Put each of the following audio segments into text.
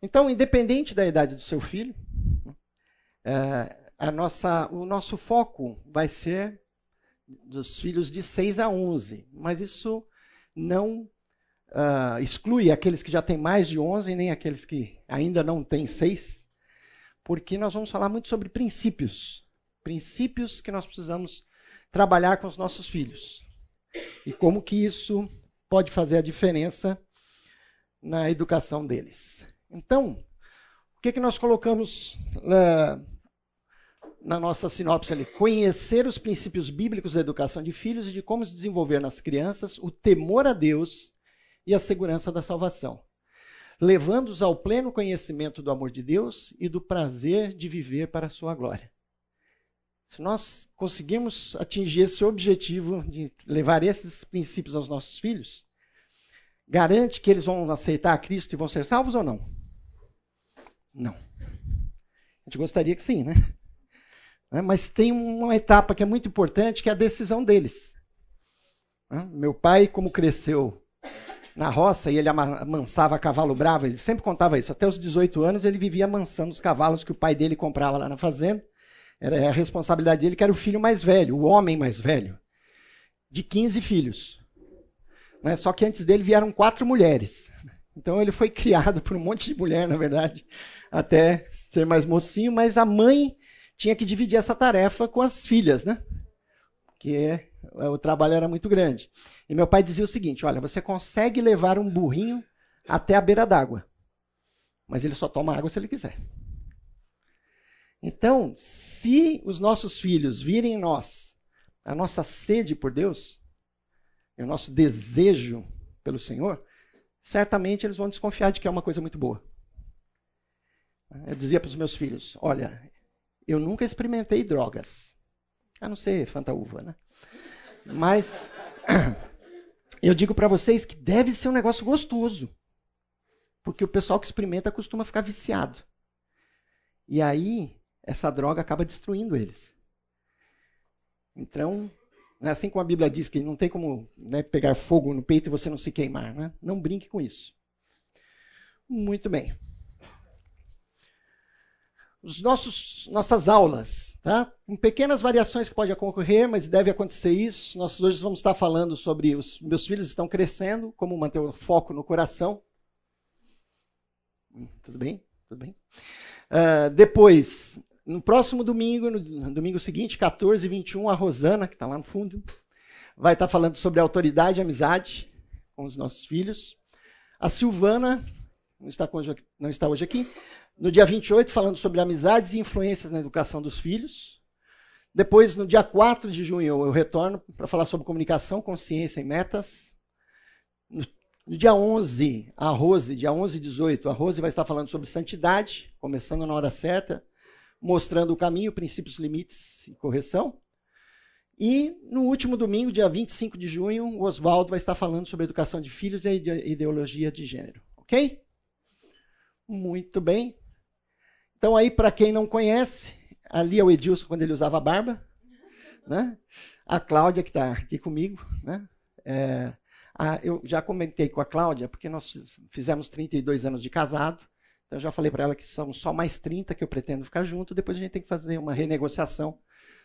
Então, independente da idade do seu filho, é, a nossa, o nosso foco vai ser dos filhos de 6 a 11, mas isso não uh, exclui aqueles que já têm mais de 11, nem aqueles que ainda não têm 6, porque nós vamos falar muito sobre princípios. Princípios que nós precisamos trabalhar com os nossos filhos. E como que isso pode fazer a diferença na educação deles. Então, o que, que nós colocamos uh, na nossa sinopse ali? Conhecer os princípios bíblicos da educação de filhos e de como se desenvolver nas crianças o temor a Deus e a segurança da salvação, levando-os ao pleno conhecimento do amor de Deus e do prazer de viver para a sua glória. Se nós conseguirmos atingir esse objetivo de levar esses princípios aos nossos filhos, garante que eles vão aceitar a Cristo e vão ser salvos ou não? Não. A gente gostaria que sim, né? Mas tem uma etapa que é muito importante, que é a decisão deles. Meu pai, como cresceu na roça e ele amansava cavalo bravo, ele sempre contava isso. Até os 18 anos ele vivia amansando os cavalos que o pai dele comprava lá na fazenda. Era a responsabilidade dele, que era o filho mais velho, o homem mais velho, de 15 filhos. Né? Só que antes dele vieram quatro mulheres. Então ele foi criado por um monte de mulher, na verdade, até ser mais mocinho, mas a mãe tinha que dividir essa tarefa com as filhas, né? Que o trabalho era muito grande. E meu pai dizia o seguinte: olha, você consegue levar um burrinho até a beira d'água, mas ele só toma água se ele quiser. Então, se os nossos filhos virem em nós a nossa sede por Deus, o nosso desejo pelo Senhor, certamente eles vão desconfiar de que é uma coisa muito boa. Eu dizia para os meus filhos: olha, eu nunca experimentei drogas, a não ser fantaúva, né? Mas eu digo para vocês que deve ser um negócio gostoso. Porque o pessoal que experimenta costuma ficar viciado. E aí, essa droga acaba destruindo eles. Então, assim como a Bíblia diz que não tem como né, pegar fogo no peito e você não se queimar, né? não brinque com isso. Muito bem. Os nossos, nossas aulas, tá? com pequenas variações que pode ocorrer, mas deve acontecer isso. Nós hoje vamos estar falando sobre os meus filhos estão crescendo, como manter o foco no coração. Hum, tudo bem? Tudo bem? Uh, depois, no próximo domingo, no domingo seguinte, 14 e 21, a Rosana, que está lá no fundo, vai estar tá falando sobre autoridade e amizade com os nossos filhos. A Silvana, não está, hoje, não está hoje aqui, no dia 28, falando sobre amizades e influências na educação dos filhos. Depois, no dia 4 de junho, eu retorno para falar sobre comunicação, consciência e metas. No, no dia 11, a Rose, dia 11 e 18, a Rose vai estar falando sobre santidade, começando na hora certa mostrando o caminho, princípios, limites e correção. E no último domingo, dia 25 de junho, o Oswaldo vai estar falando sobre educação de filhos e ideologia de gênero. Ok? Muito bem. Então, aí, para quem não conhece, ali é o Edilson quando ele usava barba. Né? A Cláudia, que está aqui comigo. Né? É, a, eu já comentei com a Cláudia, porque nós fizemos 32 anos de casado. Então, eu já falei para ela que são só mais 30 que eu pretendo ficar junto, depois a gente tem que fazer uma renegociação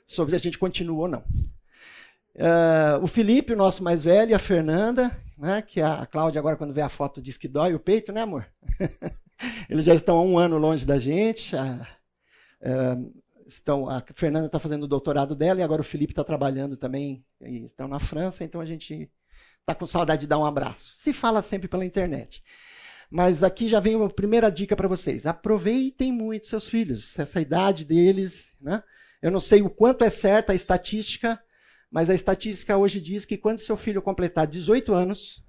sobre se a gente continua ou não. Uh, o Felipe, o nosso mais velho, a Fernanda, né, que a Cláudia agora quando vê a foto diz que dói o peito, né amor? Eles já estão há um ano longe da gente. A, uh, estão, a Fernanda está fazendo o doutorado dela e agora o Felipe está trabalhando também, estão na França, então a gente está com saudade de dar um abraço. Se fala sempre pela internet. Mas aqui já vem uma primeira dica para vocês. Aproveitem muito seus filhos, essa idade deles. Né? Eu não sei o quanto é certa a estatística, mas a estatística hoje diz que quando seu filho completar 18 anos,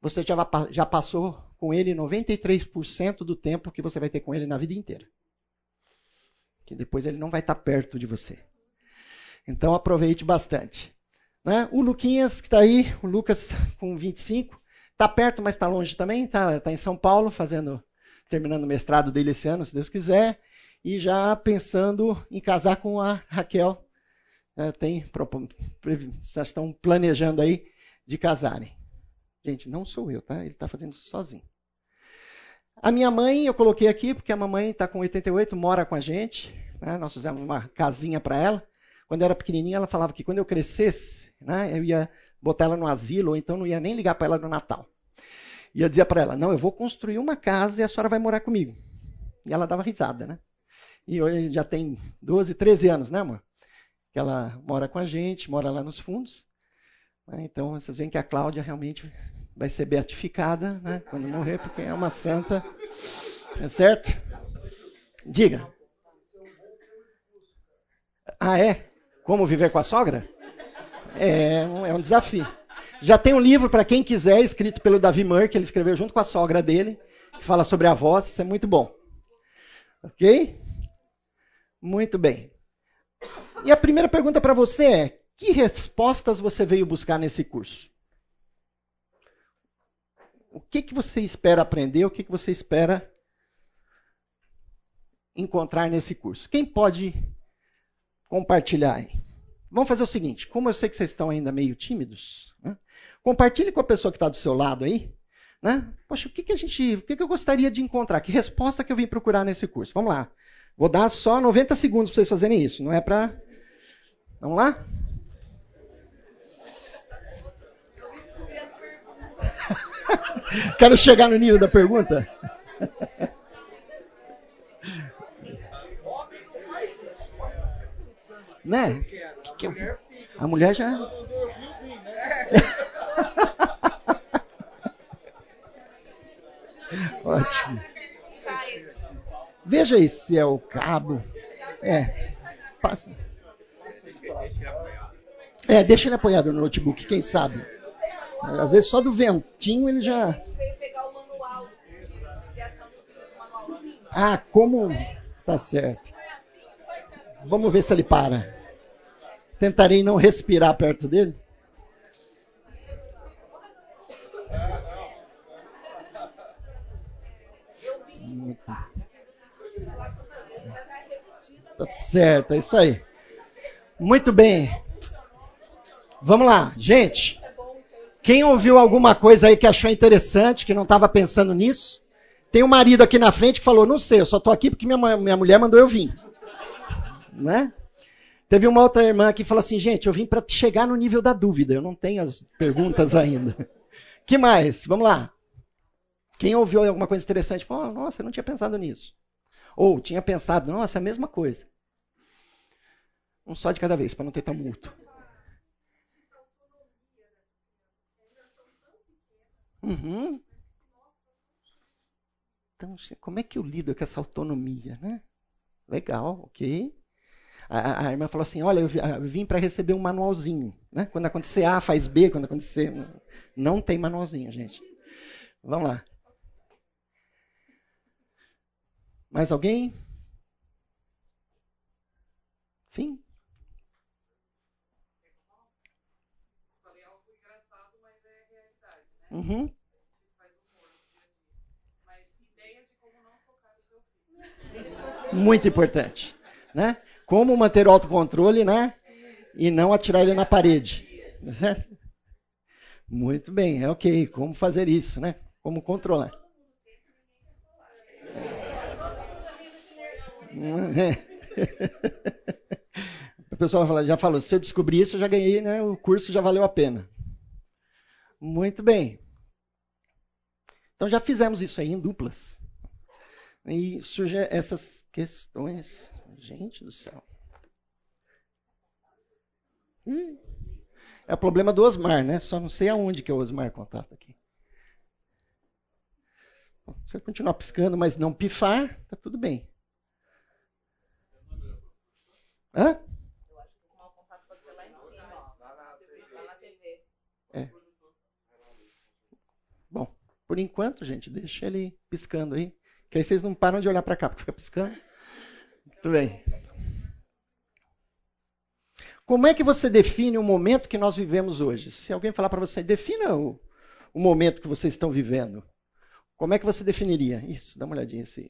você já, já passou com ele 93% do tempo que você vai ter com ele na vida inteira. Que depois ele não vai estar perto de você. Então aproveite bastante. Né? O Luquinhas, que está aí, o Lucas com 25, Está perto, mas está longe também. Está tá em São Paulo, fazendo, terminando o mestrado dele esse ano, se Deus quiser. E já pensando em casar com a Raquel. É, tem, já estão planejando aí de casarem. Gente, não sou eu, tá? Ele está fazendo isso sozinho. A minha mãe, eu coloquei aqui, porque a mamãe está com 88, mora com a gente. Né? Nós fizemos uma casinha para ela. Quando eu era pequenininha, ela falava que quando eu crescesse, né, eu ia botar ela no asilo, ou então não ia nem ligar para ela no Natal. Ia dizer para ela: Não, eu vou construir uma casa e a senhora vai morar comigo. E ela dava risada, né? E hoje já tem 12, 13 anos, né, amor? Que ela mora com a gente, mora lá nos fundos. Né? Então, vocês veem que a Cláudia realmente vai ser beatificada né, quando morrer, porque é uma santa. É certo? Diga. Ah, é? Como viver com a sogra? É, é um desafio. Já tem um livro para quem quiser, escrito pelo Davi Murray, que ele escreveu junto com a sogra dele, que fala sobre a voz, isso é muito bom. Ok? Muito bem. E a primeira pergunta para você é: que respostas você veio buscar nesse curso? O que, que você espera aprender? O que, que você espera encontrar nesse curso? Quem pode compartilhar aí? Vamos fazer o seguinte: como eu sei que vocês estão ainda meio tímidos, né? compartilhe com a pessoa que está do seu lado aí. Né? Poxa, o que, que a gente. O que, que eu gostaria de encontrar? Que resposta que eu vim procurar nesse curso? Vamos lá. Vou dar só 90 segundos para vocês fazerem isso. Não é para. Vamos lá? Quero chegar no nível da pergunta. né? Que que a mulher já. Ótimo. Veja aí se é o cabo. É. Passa. É, deixa ele apoiado no notebook, quem sabe. Às vezes só do ventinho ele já. Ah, como. Tá certo. Vamos ver se ele para. Tentarei não respirar perto dele. Tá certo, é isso aí. Muito bem. Vamos lá, gente. Quem ouviu alguma coisa aí que achou interessante, que não estava pensando nisso? Tem um marido aqui na frente que falou: Não sei, eu só estou aqui porque minha, minha mulher mandou eu vir. Né? Teve uma outra irmã que falou assim: Gente, eu vim para chegar no nível da dúvida, eu não tenho as perguntas ainda. que mais? Vamos lá. Quem ouviu alguma coisa interessante falou: Nossa, eu não tinha pensado nisso. Ou tinha pensado, nossa, é a mesma coisa. Um só de cada vez, para não ter tumulto. Uhum. Então, como é que eu lido com essa autonomia, né? Legal, ok. A, a irmã falou assim: Olha, eu, vim para receber um manualzinho. Né? Quando acontecer A, faz B, quando acontecer. Não tem manualzinho, gente. Vamos lá. Mais alguém? Sim? Uhum. Muito importante, né? Como manter o autocontrole, né? E não atirar ele na parede. Certo? Muito bem, é ok. Como fazer isso, né? Como controlar. O pessoal já falou, se eu descobrir isso, eu já ganhei, né? O curso já valeu a pena. Muito bem. Então já fizemos isso aí em duplas. E surgem essas questões. Gente do céu. Hum. É o problema do Osmar, né? Só não sei aonde que é o Osmar contato aqui. Se ele continuar piscando, mas não pifar, tá tudo bem. Hã? É. Bom, por enquanto, gente, deixa ele piscando aí. Que aí vocês não param de olhar para cá, porque fica piscando. Muito bem. Como é que você define o momento que nós vivemos hoje? Se alguém falar para você, defina o, o, momento que vocês estão vivendo. Como é que você definiria? Isso, dá uma olhadinha assim.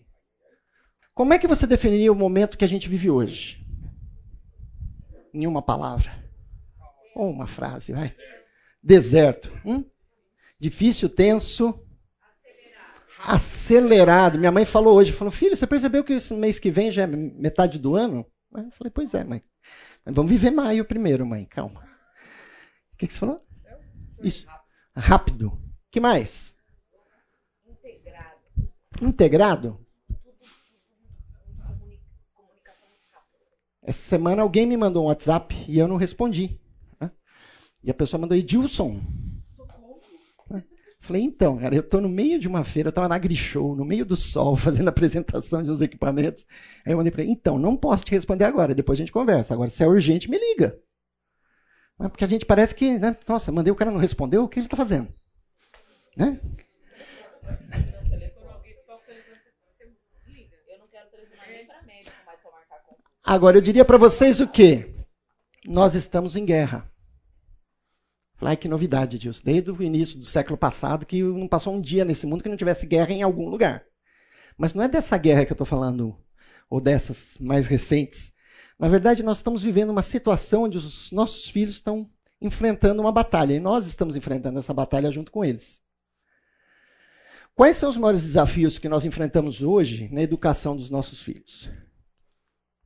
Como é que você definiria o momento que a gente vive hoje? Em uma palavra. Ou uma frase, vai. Deserto. Hum? Difícil, tenso. Acelerado. Minha mãe falou hoje, falou, filho, você percebeu que esse mês que vem já é metade do ano? Eu falei, pois é, mãe. Mas vamos viver maio primeiro, mãe, calma. O que, que você falou? Isso. Rápido. O que mais? Integrado. Integrado? Essa semana alguém me mandou um WhatsApp e eu não respondi. Né? E a pessoa mandou Edilson. Falei, então, cara, eu estou no meio de uma feira, estava na Grishow, no meio do sol, fazendo apresentação de uns equipamentos. Aí eu mandei para ele, então, não posso te responder agora, depois a gente conversa. Agora, se é urgente, me liga. Porque a gente parece que, né, nossa, mandei o cara não respondeu, o que ele está fazendo? Né? Agora, eu diria para vocês o quê? Nós estamos em guerra. Ai, que novidade, Deus. Desde o início do século passado, que não passou um dia nesse mundo que não tivesse guerra em algum lugar. Mas não é dessa guerra que eu estou falando, ou dessas mais recentes. Na verdade, nós estamos vivendo uma situação onde os nossos filhos estão enfrentando uma batalha. E nós estamos enfrentando essa batalha junto com eles. Quais são os maiores desafios que nós enfrentamos hoje na educação dos nossos filhos?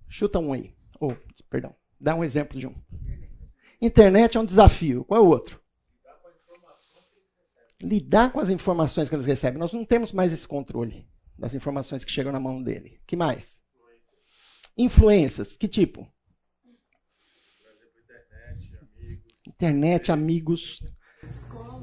Chuta um aí. Ou, oh, perdão, dá um exemplo de um. Internet é um desafio. Qual é o outro? Lidar com as informações que eles recebem. Nós não temos mais esse controle das informações que chegam na mão dele. que mais? Influências. Que tipo? Internet, amigos.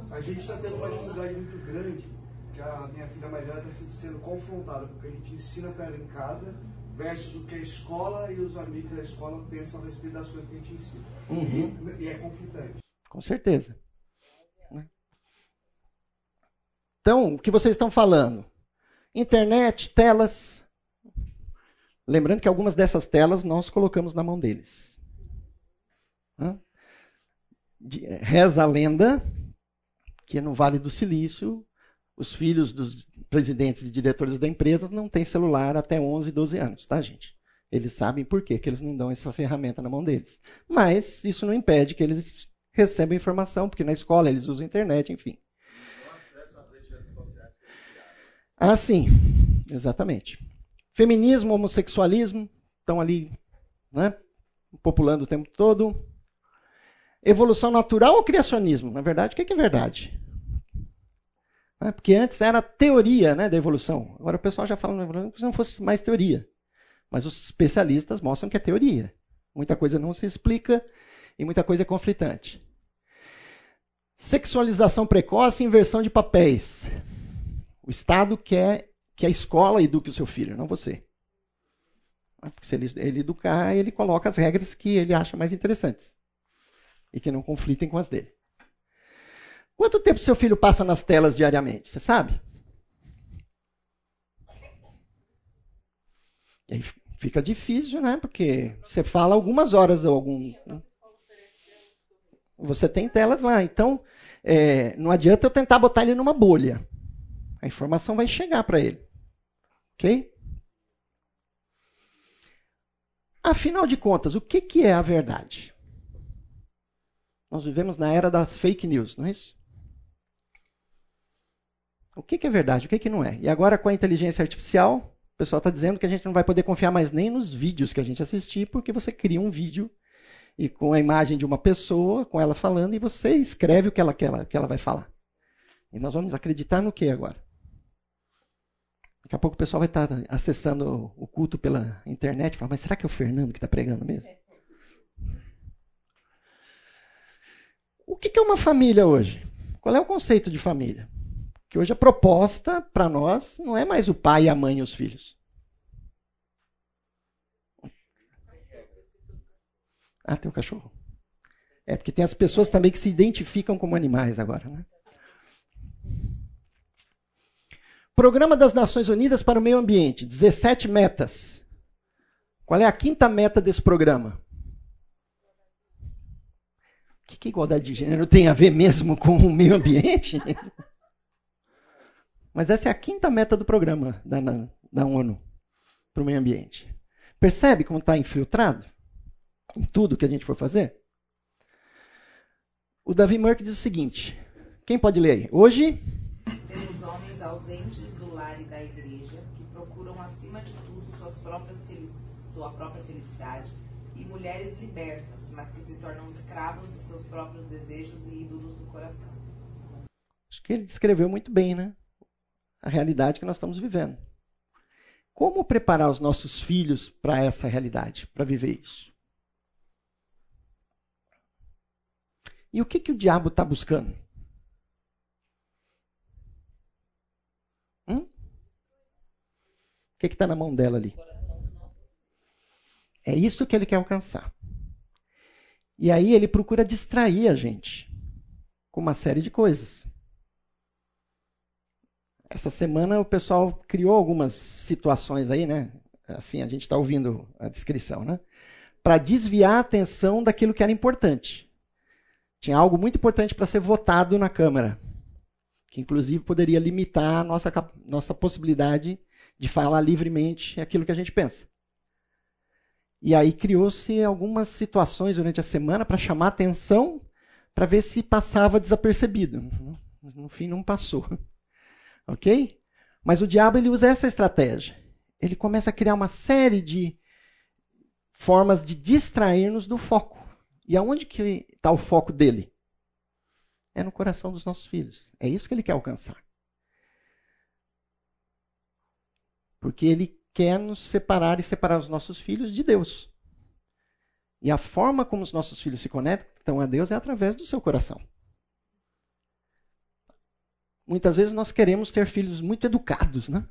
A gente está tendo uma dificuldade muito grande, que a minha filha mais velha está sendo confrontada, porque a gente ensina para ela em casa versus o que a escola e os amigos da escola pensam a respeito das coisas que a gente ensina. Uhum. E, é conflitante. Com certeza. Né? Então, o que vocês estão falando? Internet, telas. Lembrando que algumas dessas telas nós colocamos na mão deles. Reza a lenda que no Vale do Silício os filhos dos presidentes e diretores da empresa não têm celular até 11, 12 anos, tá, gente? Eles sabem por quê, que eles não dão essa ferramenta na mão deles. Mas isso não impede que eles recebam informação, porque na escola eles usam internet, enfim. Ah, sim, exatamente. Feminismo, homossexualismo estão ali, né, populando o tempo todo. Evolução natural ou criacionismo? Na verdade, o que é verdade? Né? Porque antes era teoria né, da evolução. Agora o pessoal já fala que não fosse mais teoria. Mas os especialistas mostram que é teoria. Muita coisa não se explica e muita coisa é conflitante. Sexualização precoce e inversão de papéis. O Estado quer que a escola eduque o seu filho, não você. Porque se ele, ele educar, ele coloca as regras que ele acha mais interessantes e que não conflitem com as dele. Quanto tempo seu filho passa nas telas diariamente? Você sabe? E aí fica difícil, né? Porque você fala algumas horas ou algum. Né? Você tem telas lá. Então, é, não adianta eu tentar botar ele numa bolha. A informação vai chegar para ele. Ok? Afinal de contas, o que, que é a verdade? Nós vivemos na era das fake news, não é isso? O que, que é verdade, o que, que não é? E agora com a inteligência artificial, o pessoal está dizendo que a gente não vai poder confiar mais nem nos vídeos que a gente assistir, porque você cria um vídeo e com a imagem de uma pessoa, com ela falando, e você escreve o que ela, que ela, que ela vai falar. E nós vamos acreditar no que agora? Daqui a pouco o pessoal vai estar tá acessando o culto pela internet e falar, mas será que é o Fernando que está pregando mesmo? O que é uma família hoje? Qual é o conceito de família? Que hoje a proposta para nós não é mais o pai, a mãe e os filhos. Ah, tem um cachorro. É porque tem as pessoas também que se identificam como animais agora, né? Programa das Nações Unidas para o Meio Ambiente, 17 metas. Qual é a quinta meta desse programa? O que, que igualdade de gênero tem a ver mesmo com o meio ambiente? Mas essa é a quinta meta do programa da, da ONU para o meio ambiente. Percebe como está infiltrado em tudo que a gente for fazer? O Davi Merck diz o seguinte: quem pode ler aí? Hoje. Temos homens ausentes do lar e da igreja, que procuram acima de tudo suas próprias sua própria felicidade, e mulheres libertas, mas que se tornam escravas dos seus próprios desejos e ídolos do coração. Acho que ele descreveu muito bem, né? A realidade que nós estamos vivendo. Como preparar os nossos filhos para essa realidade, para viver isso? E o que, que o diabo está buscando? Hum? O que está na mão dela ali? É isso que ele quer alcançar. E aí ele procura distrair a gente com uma série de coisas. Essa semana o pessoal criou algumas situações aí, né? Assim, a gente está ouvindo a descrição, né? Para desviar a atenção daquilo que era importante. Tinha algo muito importante para ser votado na Câmara, que inclusive poderia limitar a nossa, nossa possibilidade de falar livremente aquilo que a gente pensa. E aí criou-se algumas situações durante a semana para chamar atenção, para ver se passava desapercebido. No fim, não passou. Ok? Mas o diabo ele usa essa estratégia. Ele começa a criar uma série de formas de distrair-nos do foco. E aonde que está o foco dele? É no coração dos nossos filhos. É isso que ele quer alcançar. Porque ele quer nos separar e separar os nossos filhos de Deus. E a forma como os nossos filhos se conectam a Deus é através do seu coração. Muitas vezes nós queremos ter filhos muito educados, né?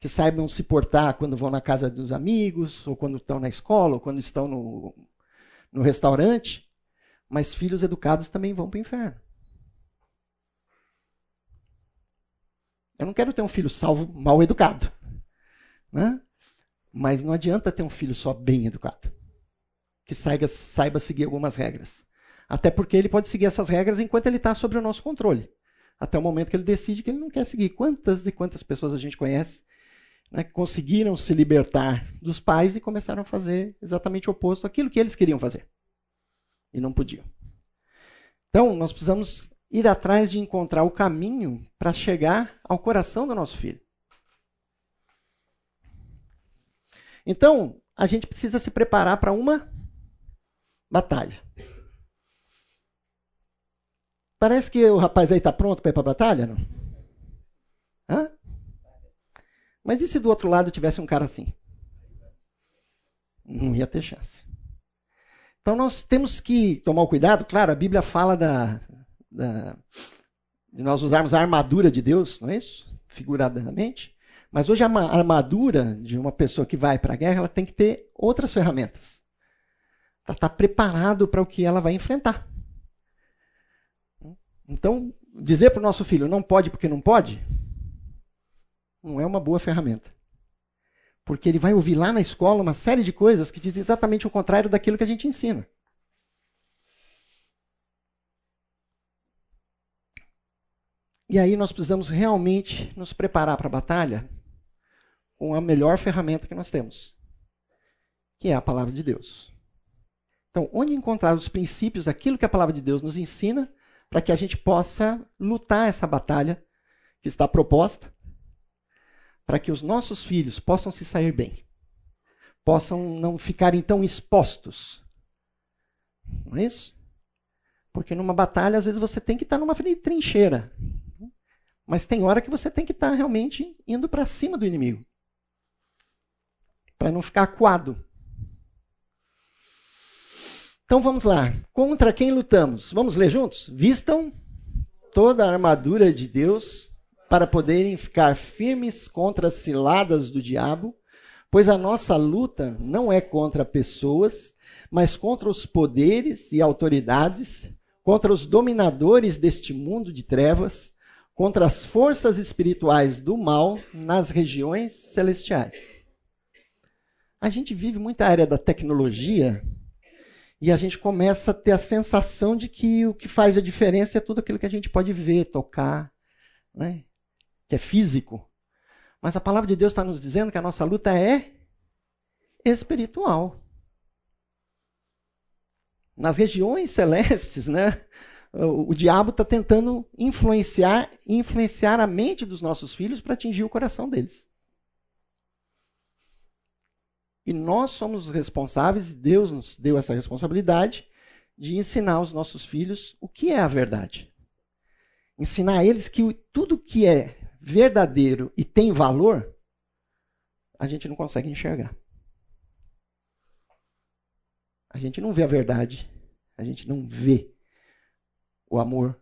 Que saibam se portar quando vão na casa dos amigos, ou quando estão na escola, ou quando estão no, no restaurante. Mas filhos educados também vão para o inferno. Eu não quero ter um filho salvo mal educado. Né? Mas não adianta ter um filho só bem educado. Que saiba, saiba seguir algumas regras. Até porque ele pode seguir essas regras enquanto ele está sob o nosso controle até o momento que ele decide que ele não quer seguir. Quantas e quantas pessoas a gente conhece né, que conseguiram se libertar dos pais e começaram a fazer exatamente o oposto àquilo que eles queriam fazer e não podiam. Então, nós precisamos ir atrás de encontrar o caminho para chegar ao coração do nosso filho. Então, a gente precisa se preparar para uma batalha. Parece que o rapaz aí está pronto para ir para a batalha, não? Hã? Mas e se do outro lado tivesse um cara assim? Não ia ter chance. Então nós temos que tomar cuidado. Claro, a Bíblia fala da, da, de nós usarmos a armadura de Deus, não é isso? Figuradamente. Mas hoje a armadura de uma pessoa que vai para a guerra, ela tem que ter outras ferramentas. Para estar tá preparado para o que ela vai enfrentar. Então, dizer para o nosso filho não pode porque não pode, não é uma boa ferramenta. Porque ele vai ouvir lá na escola uma série de coisas que dizem exatamente o contrário daquilo que a gente ensina. E aí nós precisamos realmente nos preparar para a batalha com a melhor ferramenta que nós temos, que é a palavra de Deus. Então, onde encontrar os princípios, aquilo que a palavra de Deus nos ensina, para que a gente possa lutar essa batalha que está proposta, para que os nossos filhos possam se sair bem, possam não ficarem tão expostos. Não é isso? Porque numa batalha, às vezes, você tem que estar numa trincheira. Mas tem hora que você tem que estar realmente indo para cima do inimigo. Para não ficar acuado. Então vamos lá. Contra quem lutamos? Vamos ler juntos? Vistam toda a armadura de Deus para poderem ficar firmes contra as ciladas do diabo, pois a nossa luta não é contra pessoas, mas contra os poderes e autoridades, contra os dominadores deste mundo de trevas, contra as forças espirituais do mal nas regiões celestiais. A gente vive muita área da tecnologia e a gente começa a ter a sensação de que o que faz a diferença é tudo aquilo que a gente pode ver, tocar, né? que é físico. Mas a palavra de Deus está nos dizendo que a nossa luta é espiritual. Nas regiões celestes, né? o, diabo está tentando influenciar, influenciar a mente dos nossos filhos para atingir o coração deles. E nós somos os responsáveis, Deus nos deu essa responsabilidade de ensinar os nossos filhos o que é a verdade. Ensinar a eles que tudo que é verdadeiro e tem valor, a gente não consegue enxergar. A gente não vê a verdade, a gente não vê o amor,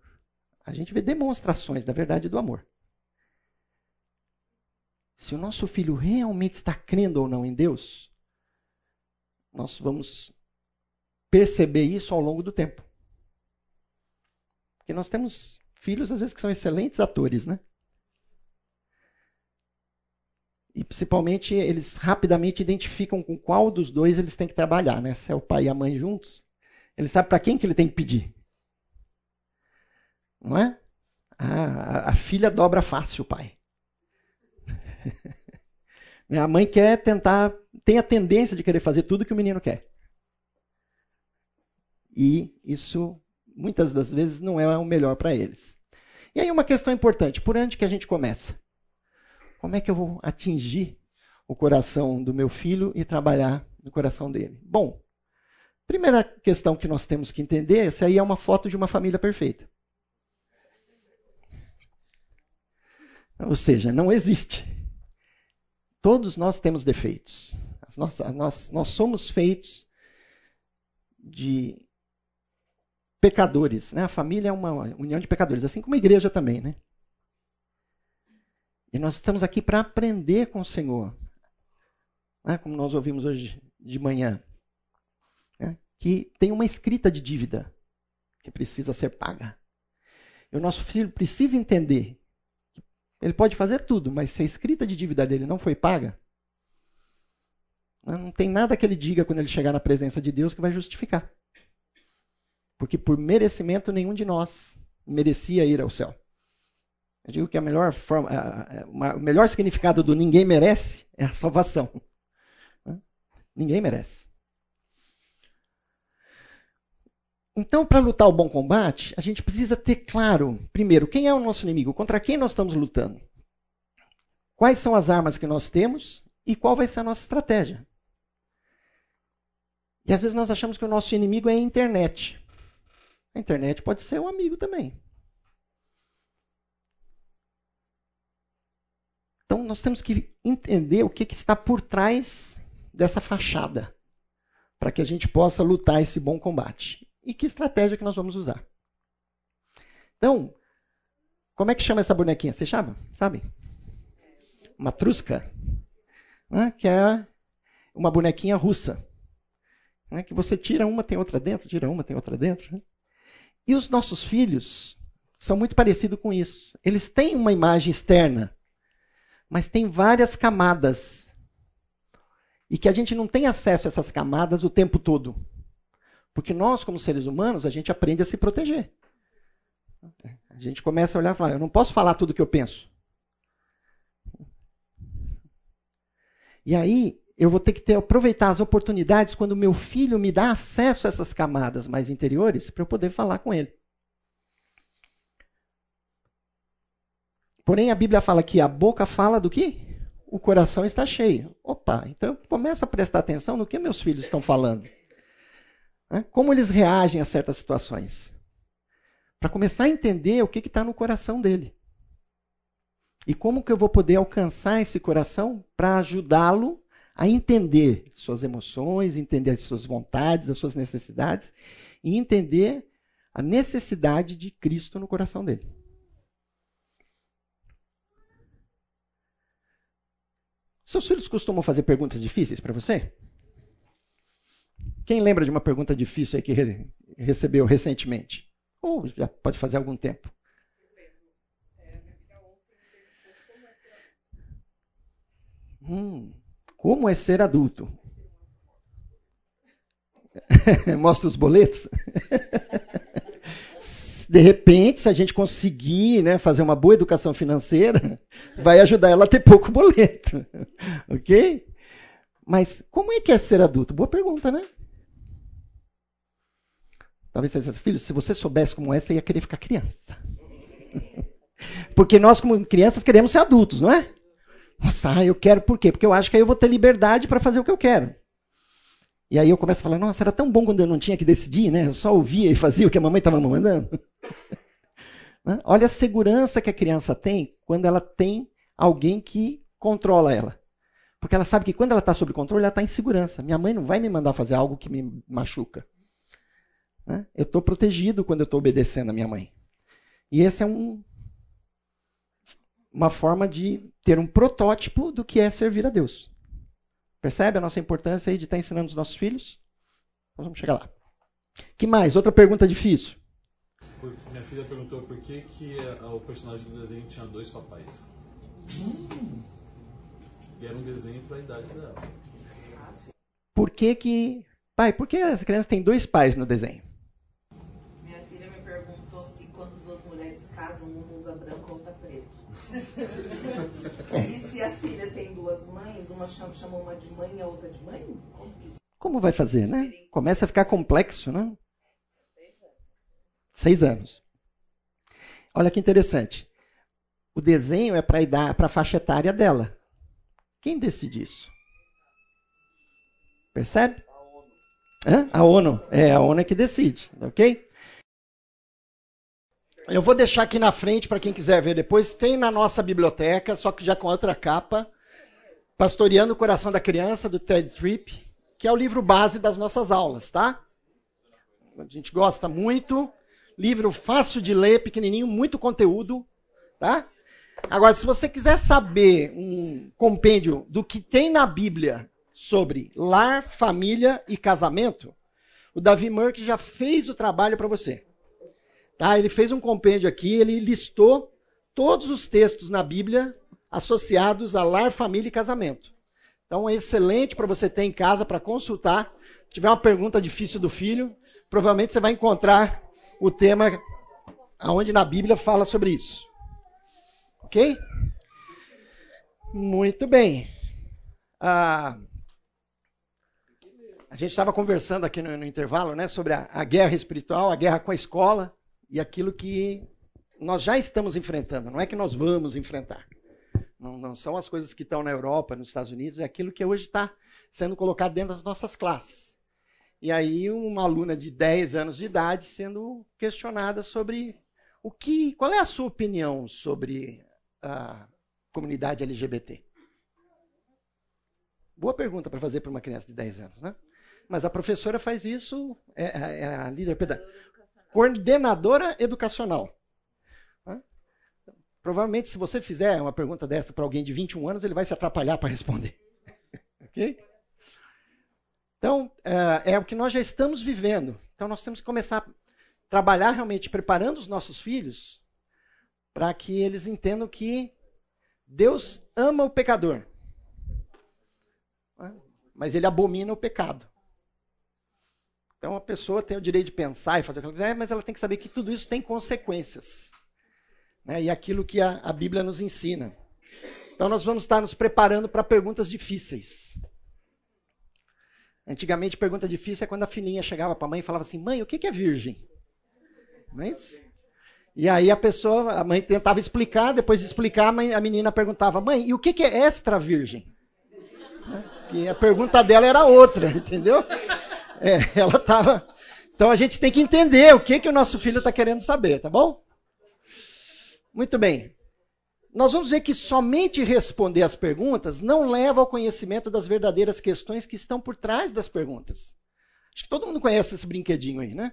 a gente vê demonstrações da verdade e do amor. Se o nosso filho realmente está crendo ou não em Deus, nós vamos perceber isso ao longo do tempo. Porque nós temos filhos, às vezes, que são excelentes atores, né? E principalmente eles rapidamente identificam com qual dos dois eles têm que trabalhar, né? Se é o pai e a mãe juntos, ele sabe para quem que ele tem que pedir. Não é? a, a filha dobra fácil o pai. a mãe quer tentar, tem a tendência de querer fazer tudo que o menino quer. E isso, muitas das vezes, não é o melhor para eles. E aí uma questão importante, por onde que a gente começa? Como é que eu vou atingir o coração do meu filho e trabalhar no coração dele? Bom, primeira questão que nós temos que entender, essa aí é uma foto de uma família perfeita. Ou seja, não existe. Todos nós temos defeitos. Nós, nós, somos feitos de pecadores. Né? A família é uma união de pecadores, assim como a igreja também. Né? E nós estamos aqui para aprender com o Senhor. Né? Como nós ouvimos hoje de manhã. Né? Que tem uma escrita de dívida que precisa ser paga. E o nosso filho precisa entender. Ele pode fazer tudo, mas se a escrita de dívida dele não foi paga, não tem nada que ele diga quando ele chegar na presença de Deus que vai justificar. Porque por merecimento nenhum de nós merecia ir ao céu. Eu digo que a melhor forma, o melhor significado do ninguém merece é a salvação. Ninguém merece. Então, para lutar o bom combate, a gente precisa ter claro, primeiro, quem é o nosso inimigo, contra quem nós estamos lutando. Quais são as armas que nós temos e qual vai ser a nossa estratégia. E às vezes nós achamos que o nosso inimigo é a internet. A internet pode ser um amigo também. Então nós temos que entender o que, que está por trás dessa fachada, para que a gente possa lutar esse bom combate. E que estratégia que nós vamos usar. Então, como é que chama essa bonequinha? Você chama? Sabe? Uma trusca. Né? Que é uma bonequinha russa. Né? Que você tira uma, tem outra dentro, tira uma, tem outra dentro. Né? E os nossos filhos são muito parecidos com isso. Eles têm uma imagem externa, mas tem várias camadas. E que a gente não tem acesso a essas camadas o tempo todo. Porque nós, como seres humanos, a gente aprende a se proteger. A gente começa a olhar e falar: eu não posso falar tudo o que eu penso. E aí, eu vou ter que ter, aproveitar as oportunidades quando meu filho me dá acesso a essas camadas mais interiores para eu poder falar com ele. Porém, a Bíblia fala que a boca fala do que? O coração está cheio. Opa, então eu começo a prestar atenção no que meus filhos estão falando. Né? Como eles reagem a certas situações. Para começar a entender o que está no coração dele. E como que eu vou poder alcançar esse coração para ajudá-lo a entender suas emoções, entender as suas vontades, as suas necessidades e entender a necessidade de Cristo no coração dele. Seus filhos costumam fazer perguntas difíceis para você? Quem lembra de uma pergunta difícil aí que re recebeu recentemente? Ou já pode fazer algum tempo? Hum, como é ser adulto? Mostra os boletos? De repente, se a gente conseguir né, fazer uma boa educação financeira, vai ajudar ela a ter pouco boleto. ok? Mas como é que é ser adulto? Boa pergunta, né? Talvez você dissesse, filho, se você soubesse como é, você ia querer ficar criança. Porque nós, como crianças, queremos ser adultos, não é? Nossa, eu quero por quê? Porque eu acho que aí eu vou ter liberdade para fazer o que eu quero. E aí eu começo a falar, nossa, era tão bom quando eu não tinha que decidir, né? Eu só ouvia e fazia o que a mamãe estava mandando. Né? Olha a segurança que a criança tem quando ela tem alguém que controla ela. Porque ela sabe que quando ela está sob controle, ela está em segurança. Minha mãe não vai me mandar fazer algo que me machuca. Né? Eu estou protegido quando eu estou obedecendo a minha mãe. E esse é um, uma forma de ter um protótipo do que é servir a Deus. Percebe a nossa importância aí de estar ensinando os nossos filhos? Nós vamos chegar lá. que mais? Outra pergunta difícil. Minha filha perguntou por que, que o personagem do desenho tinha dois papais. Hum. E era um desenho para a idade dela. Por que que... Pai, por que as crianças têm dois pais no desenho? Minha filha me perguntou se quando duas mulheres casam, uma usa branco e outra preto. E se a filha tem duas mães, uma chama, uma de mãe e a outra de mãe? Como vai fazer, né? Começa a ficar complexo, né? Seis anos. Olha que interessante. O desenho é para a faixa etária dela. Quem decide isso? Percebe? Hã? A ONU. É a ONU é que decide, ok? Eu vou deixar aqui na frente para quem quiser ver depois. Tem na nossa biblioteca, só que já com outra capa. Pastoreando o Coração da Criança, do Ted Tripp, que é o livro base das nossas aulas, tá? A gente gosta muito. Livro fácil de ler, pequenininho, muito conteúdo, tá? Agora, se você quiser saber um compêndio do que tem na Bíblia sobre lar, família e casamento, o Davi Merck já fez o trabalho para você. Tá? Ele fez um compêndio aqui, ele listou todos os textos na Bíblia associados a lar, família e casamento. Então é excelente para você ter em casa para consultar. Se tiver uma pergunta difícil do filho, provavelmente você vai encontrar o tema aonde na Bíblia fala sobre isso. Ok? Muito bem. Ah, a gente estava conversando aqui no, no, intervalo né, sobre a, a guerra espiritual, a guerra com a escola e aquilo que nós já estamos enfrentando, não é que nós vamos enfrentar. Não, não são as coisas que estão na Europa, nos Estados Unidos, é aquilo que hoje está sendo colocado dentro das nossas classes. E aí uma aluna de 10 anos de idade sendo questionada sobre o que, qual é a sua opinião sobre a comunidade LGBT? Boa pergunta para fazer para uma criança de 10 anos, né? Mas a professora faz isso, é, é, é a líder pedagógica coordenadora educacional. Provavelmente, se você fizer uma pergunta dessa para alguém de 21 anos, ele vai se atrapalhar para responder. ok? Então, é, é, o que nós já estamos vivendo. Então, nós temos que começar a trabalhar realmente preparando os nossos filhos para que eles entendam que Deus ama o pecador, mas ele abomina o pecado. Então a pessoa tem o direito de pensar e fazer o que ela quiser, mas ela tem que saber que tudo isso tem consequências. Né? E aquilo que a, a Bíblia nos ensina. Então nós vamos estar nos preparando para perguntas difíceis. Antigamente, pergunta difícil é quando a filhinha chegava para a mãe e falava assim: Mãe, o que é virgem? Não é isso? E aí a pessoa, a mãe tentava explicar, depois de explicar, a, mãe, a menina perguntava: Mãe, e o que é extra virgem? E a pergunta dela era outra, entendeu? É, ela estava. Então a gente tem que entender o que, que o nosso filho está querendo saber, tá bom? Muito bem. Nós vamos ver que somente responder as perguntas não leva ao conhecimento das verdadeiras questões que estão por trás das perguntas. Acho que todo mundo conhece esse brinquedinho aí, né?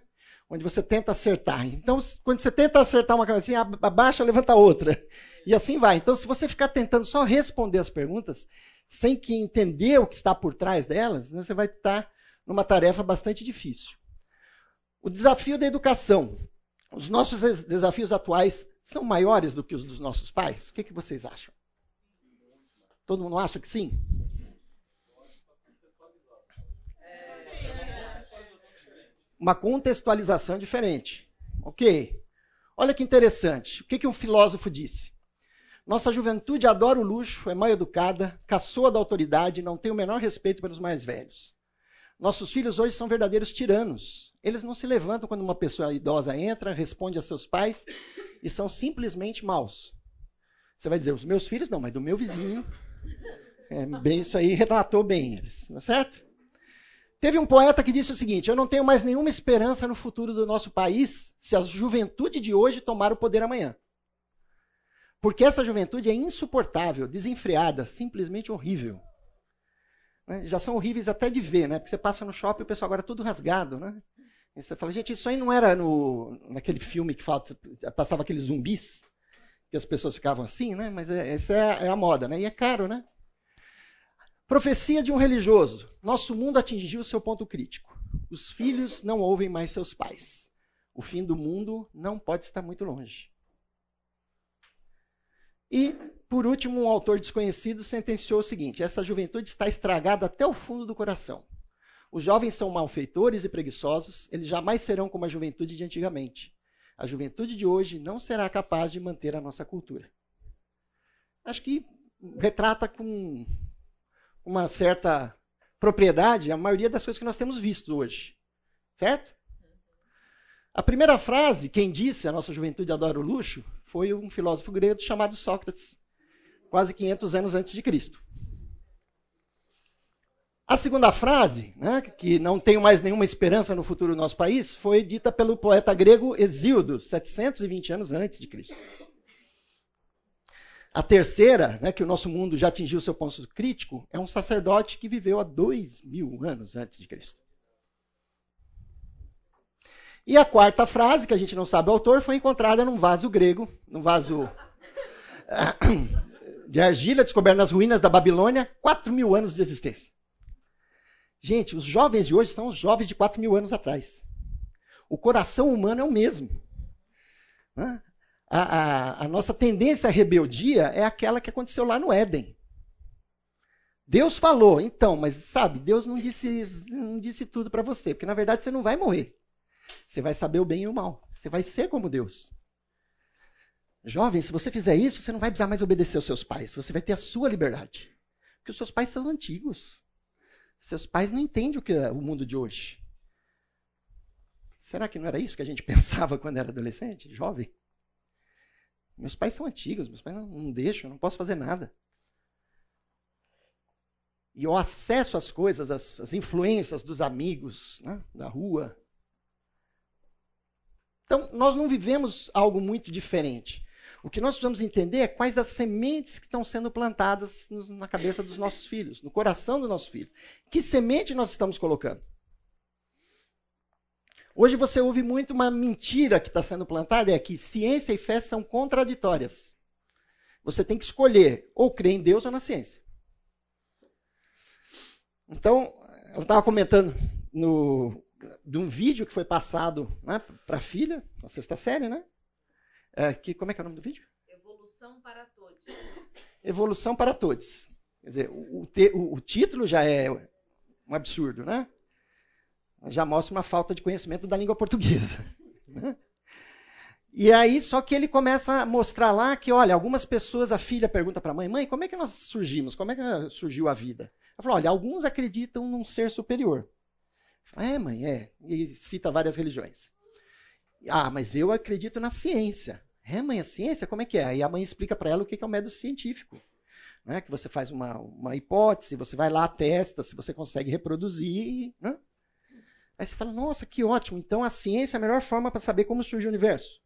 Onde você tenta acertar. Então, quando você tenta acertar uma coisa assim, abaixa, levanta outra. E assim vai. Então, se você ficar tentando só responder as perguntas, sem que entender o que está por trás delas, né, você vai estar numa tarefa bastante difícil. O desafio da educação. Os nossos desafios atuais são maiores do que os dos nossos pais? O que, que vocês acham? Todo mundo acha que sim? Uma contextualização diferente. Ok. Olha que interessante. O que, que um filósofo disse? Nossa juventude adora o luxo, é mal educada, caçoa da autoridade, não tem o menor respeito pelos mais velhos. Nossos filhos hoje são verdadeiros tiranos. Eles não se levantam quando uma pessoa idosa entra, responde a seus pais e são simplesmente maus. Você vai dizer, os meus filhos não, mas do meu vizinho. É, bem, isso aí retratou bem eles, não é certo? Teve um poeta que disse o seguinte: Eu não tenho mais nenhuma esperança no futuro do nosso país se a juventude de hoje tomar o poder amanhã. Porque essa juventude é insuportável, desenfreada, simplesmente horrível. Né? Já são horríveis até de ver, né? Porque você passa no shopping e o pessoal agora é tudo rasgado, né? E você fala, gente, isso aí não era no, naquele filme que fala, passava aqueles zumbis, que as pessoas ficavam assim, né? Mas é, essa é a, é a moda, né? E é caro, né? Profecia de um religioso. Nosso mundo atingiu seu ponto crítico. Os filhos não ouvem mais seus pais. O fim do mundo não pode estar muito longe. E, por último, um autor desconhecido sentenciou o seguinte: essa juventude está estragada até o fundo do coração. Os jovens são malfeitores e preguiçosos, eles jamais serão como a juventude de antigamente. A juventude de hoje não será capaz de manter a nossa cultura. Acho que retrata com uma certa propriedade a maioria das coisas que nós temos visto hoje. Certo? A primeira frase, quem disse a nossa juventude adora o luxo, foi um filósofo grego chamado Sócrates, quase 500 anos antes de Cristo. A segunda frase, né, que não tenho mais nenhuma esperança no futuro do nosso país, foi dita pelo poeta grego Exíodo, 720 anos antes de Cristo. A terceira, né, que o nosso mundo já atingiu seu ponto crítico, é um sacerdote que viveu há dois mil anos antes de Cristo. E a quarta frase, que a gente não sabe o autor, foi encontrada num vaso grego, num vaso de argila, descoberto nas ruínas da Babilônia, quatro mil anos de existência. Gente, os jovens de hoje são os jovens de 4 mil anos atrás. O coração humano é o mesmo. Né? A, a, a, nossa tendência à rebeldia é aquela que aconteceu lá no Éden. Deus falou, então, mas sabe, Deus não disse, não disse tudo para você, porque na verdade você não vai morrer. Você vai saber o bem e o mal. Você vai ser como Deus. Jovem, se você fizer isso, você não vai precisar mais obedecer aos seus pais. Você vai ter a sua liberdade. Porque os seus pais são antigos. Seus pais não entendem o que é o mundo de hoje. Será que não era isso que a gente pensava quando era adolescente, jovem? Meus pais são antigos, meus pais não, não deixam, não posso fazer nada. E o acesso às coisas, às, às influências dos amigos, né, da rua. Então, nós não vivemos algo muito diferente. O que nós precisamos entender é quais as sementes que estão sendo plantadas na cabeça dos nossos filhos, no coração do nosso filho. Que semente nós estamos colocando? Hoje você ouve muito uma mentira que está sendo plantada, é que ciência e fé são contraditórias. Você tem que escolher ou crer em Deus ou na ciência. Então, ela estava comentando no, de um vídeo que foi passado né, para a filha, na sexta série, né? É, que, como é que é o nome do vídeo? Evolução para todos. Evolução para todos. Quer dizer, o, o, o título já é um absurdo, né? Já mostra uma falta de conhecimento da língua portuguesa. Né? E aí, só que ele começa a mostrar lá que, olha, algumas pessoas, a filha pergunta para a mãe, mãe, como é que nós surgimos? Como é que surgiu a vida? Ela falou, olha, alguns acreditam num ser superior. é, mãe, é. E cita várias religiões. Ah, mas eu acredito na ciência. É, mãe, a ciência, como é que é? Aí a mãe explica para ela o que é o método científico. Né? Que você faz uma, uma hipótese, você vai lá, testa se você consegue reproduzir. Né? Aí você fala, nossa, que ótimo, então a ciência é a melhor forma para saber como surge o universo.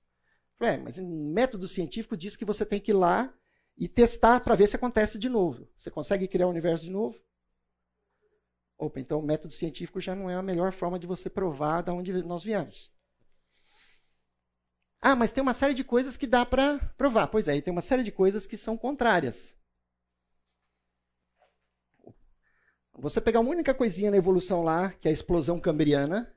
É, mas o método científico diz que você tem que ir lá e testar para ver se acontece de novo. Você consegue criar o universo de novo? Opa, então o método científico já não é a melhor forma de você provar de onde nós viemos. Ah, mas tem uma série de coisas que dá para provar. Pois é, e tem uma série de coisas que são contrárias. Você pegar uma única coisinha na evolução lá, que é a explosão cambriana,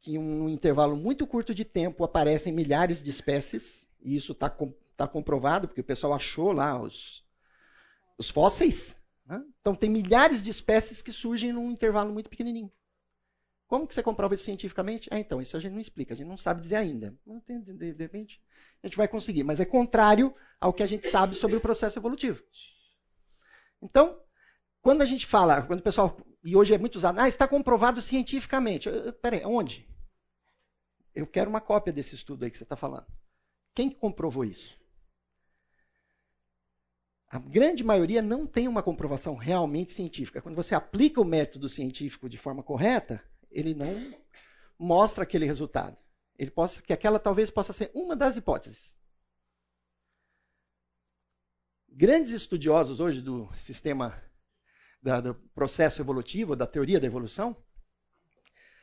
que em um intervalo muito curto de tempo aparecem milhares de espécies, e isso está tá comprovado, porque o pessoal achou lá os, os fósseis. Né? Então, tem milhares de espécies que surgem num intervalo muito pequenininho. Como que você comprova isso cientificamente? Ah, então, isso a gente não explica, a gente não sabe dizer ainda. De, repente, a gente vai conseguir, mas é contrário ao que a gente sabe sobre o processo evolutivo. Então, quando a gente fala, quando o pessoal e hoje é muito usado. Ah, está comprovado cientificamente. Peraí, onde? Eu quero uma cópia desse estudo aí que você está falando. Quem que comprovou isso? A grande maioria não tem uma comprovação realmente científica. Quando você aplica o método científico de forma correta, ele não mostra aquele resultado. Ele possa, que aquela talvez possa ser uma das hipóteses. Grandes estudiosos hoje do sistema da, do processo evolutivo, da teoria da evolução,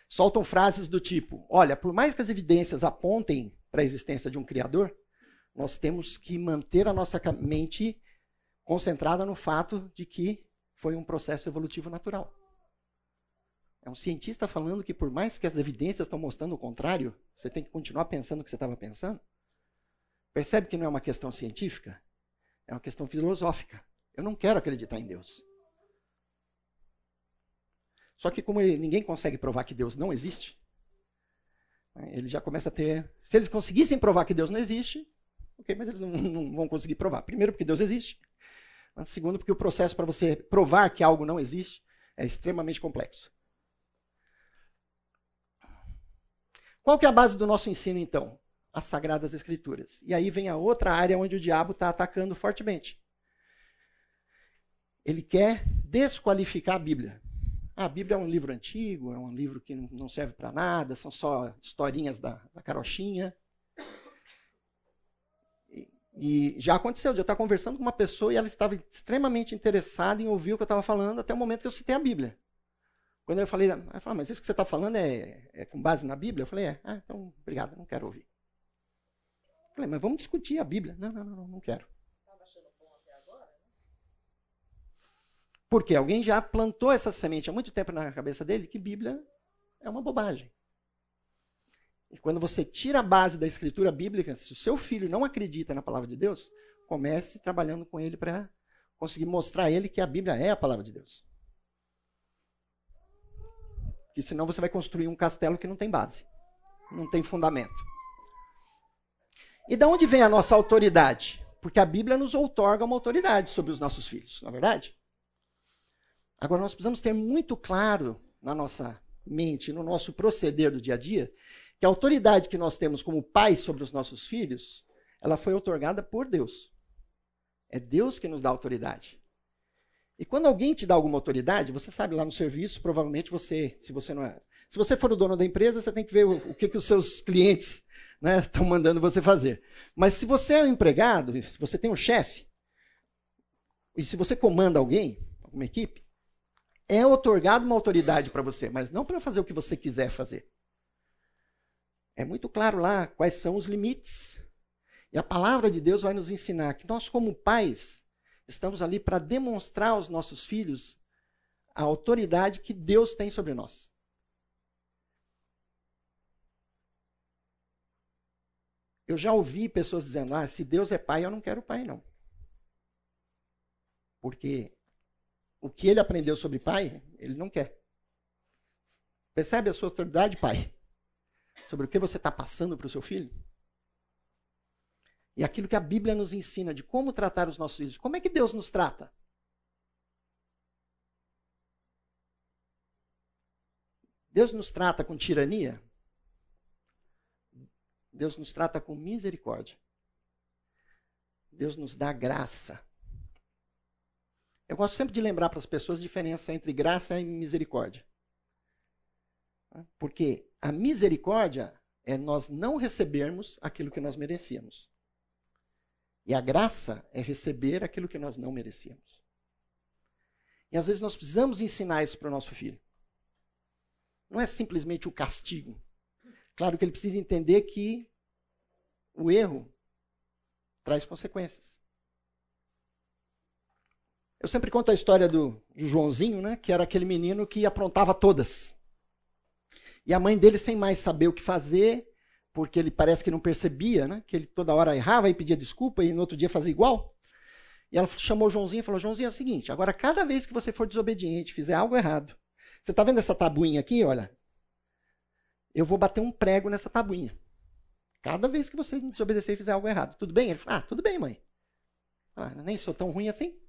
soltam frases do tipo: olha, por mais que as evidências apontem para a existência de um criador, nós temos que manter a nossa mente concentrada no fato de que foi um processo evolutivo natural. É um cientista falando que, por mais que as evidências estão mostrando o contrário, você tem que continuar pensando o que você estava pensando. Percebe que não é uma questão científica? É uma questão filosófica. Eu não quero acreditar em Deus. Só que, como ninguém consegue provar que Deus não existe, né, ele já começa a ter. Se eles conseguissem provar que Deus não existe, ok, mas eles não, não vão conseguir provar. Primeiro, porque Deus existe. Segundo, porque o processo para você provar que algo não existe é extremamente complexo. Qual que é a base do nosso ensino, então? As Sagradas Escrituras. E aí vem a outra área onde o diabo está atacando fortemente. Ele quer desqualificar a Bíblia. Ah, a Bíblia é um livro antigo, é um livro que não serve para nada, são só historinhas da, da carochinha. E já aconteceu eu estar conversando com uma pessoa e ela estava extremamente interessada em ouvir o que eu estava falando até o momento que eu citei a Bíblia. Quando eu falei, ela falou, mas isso que você está falando é, é, com base na Bíblia? Eu falei, é. Ah, então, obrigado, não quero ouvir. Eu falei, mas vamos discutir a Bíblia. Não, não, não, não quero. Porque alguém já plantou essa semente há muito tempo na cabeça dele que Bíblia é uma bobagem. E quando você tira a base da escritura bíblica, se o seu filho não acredita na palavra de Deus, comece trabalhando com ele para conseguir mostrar a ele que a Bíblia é a palavra de Deus. Porque senão você vai construir um castelo que não tem base, não tem fundamento. E de onde vem a nossa autoridade? Porque a Bíblia nos outorga uma autoridade sobre os nossos filhos, não é verdade? Agora, nós precisamos ter muito claro na nossa mente, no nosso proceder do dia a dia, que a autoridade que nós temos como pais sobre os nossos filhos, ela foi otorgada por Deus. É Deus que nos dá autoridade. E quando alguém te dá alguma autoridade, você sabe lá no serviço, provavelmente você, se você não é, se você for o dono da empresa, você tem que ver o, o que, que os seus clientes estão né, mandando você fazer. Mas se você é um empregado, se você tem um chefe, e se você comanda alguém, uma equipe, é otorgado uma autoridade para você, mas não para fazer o que você quiser fazer. É muito claro lá quais são os limites. E a palavra de Deus vai nos ensinar que nós, como pais, estamos ali para demonstrar aos nossos filhos a autoridade que Deus tem sobre nós. Eu já ouvi pessoas dizendo: ah, se Deus é pai, eu não quero pai, não. Porque o que ele aprendeu sobre pai, ele não quer. Percebe a sua autoridade, pai? sobre o que você está passando para o seu filho? E aquilo que a Bíblia nos ensina de como tratar os nossos filhos. Como é que Deus nos trata? Deus nos trata com tirania? Deus nos trata com misericórdia. Deus nos dá graça. Eu gosto sempre de lembrar para as pessoas a diferença entre graça e misericórdia. Porque a misericórdia é nós não recebermos aquilo que nós merecíamos. E a graça é receber aquilo que nós não merecíamos. E às vezes nós precisamos ensinar isso para o nosso filho. Não é simplesmente o castigo. Claro que ele precisa entender que o erro traz consequências. Eu sempre conto a história do, do Joãozinho, né, que era aquele menino que aprontava todas. E a mãe dele, sem mais saber o que fazer, porque ele parece que não percebia, né? Que ele toda hora errava e pedia desculpa e no outro dia fazia igual. E ela chamou o Joãozinho e falou: Joãozinho, é o seguinte, agora cada vez que você for desobediente, fizer algo errado, você está vendo essa tabuinha aqui? Olha, eu vou bater um prego nessa tabuinha. Cada vez que você desobedecer e fizer algo errado. Tudo bem? Ele falou: Ah, tudo bem, mãe. Ah, nem sou tão ruim assim.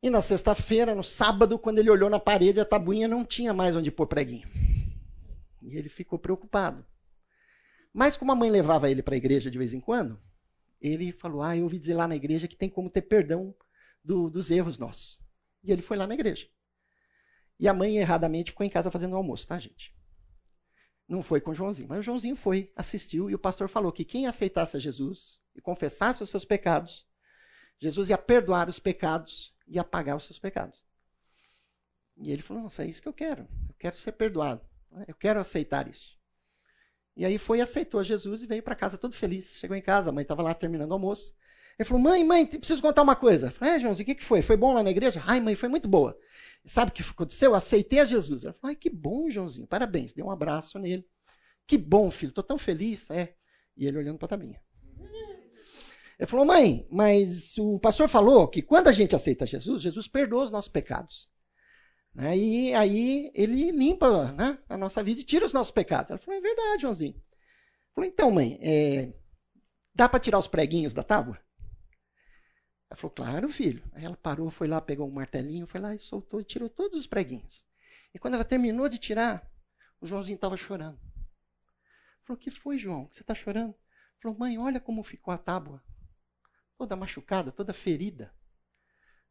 E na sexta-feira, no sábado, quando ele olhou na parede, a tabuinha não tinha mais onde pôr preguinho. E ele ficou preocupado. Mas como a mãe levava ele para a igreja de vez em quando, ele falou: Ah, eu ouvi dizer lá na igreja que tem como ter perdão do, dos erros nossos. E ele foi lá na igreja. E a mãe erradamente ficou em casa fazendo almoço, tá, gente? Não foi com o Joãozinho. Mas o Joãozinho foi, assistiu, e o pastor falou que quem aceitasse a Jesus e confessasse os seus pecados, Jesus ia perdoar os pecados e apagar os seus pecados. E ele falou: Nossa, é isso que eu quero. Eu quero ser perdoado. Eu quero aceitar isso. E aí foi, aceitou Jesus e veio para casa todo feliz. Chegou em casa, a mãe estava lá terminando o almoço. Ele falou: Mãe, mãe, preciso contar uma coisa. Falei: É, Joãozinho, o que, que foi? Foi bom lá na igreja? Ai, mãe, foi muito boa. Sabe o que aconteceu? Eu aceitei a Jesus. Ela falou: Ai, que bom, Joãozinho, parabéns. Deu um abraço nele. Que bom, filho, estou tão feliz. É. E ele olhando para a Tabinha. Ele falou: Mãe, mas o pastor falou que quando a gente aceita Jesus, Jesus perdoa os nossos pecados. Né? E aí ele limpa né, a nossa vida e tira os nossos pecados. Ela falou, é verdade, Joãozinho. Falou, então, mãe, é, dá para tirar os preguinhos da tábua? Ela falou, claro, filho. Aí ela parou, foi lá, pegou um martelinho, foi lá e soltou e tirou todos os preguinhos. E quando ela terminou de tirar, o Joãozinho estava chorando. Falou, o que foi, João? Você está chorando? Falou, mãe, olha como ficou a tábua. Toda machucada, toda ferida.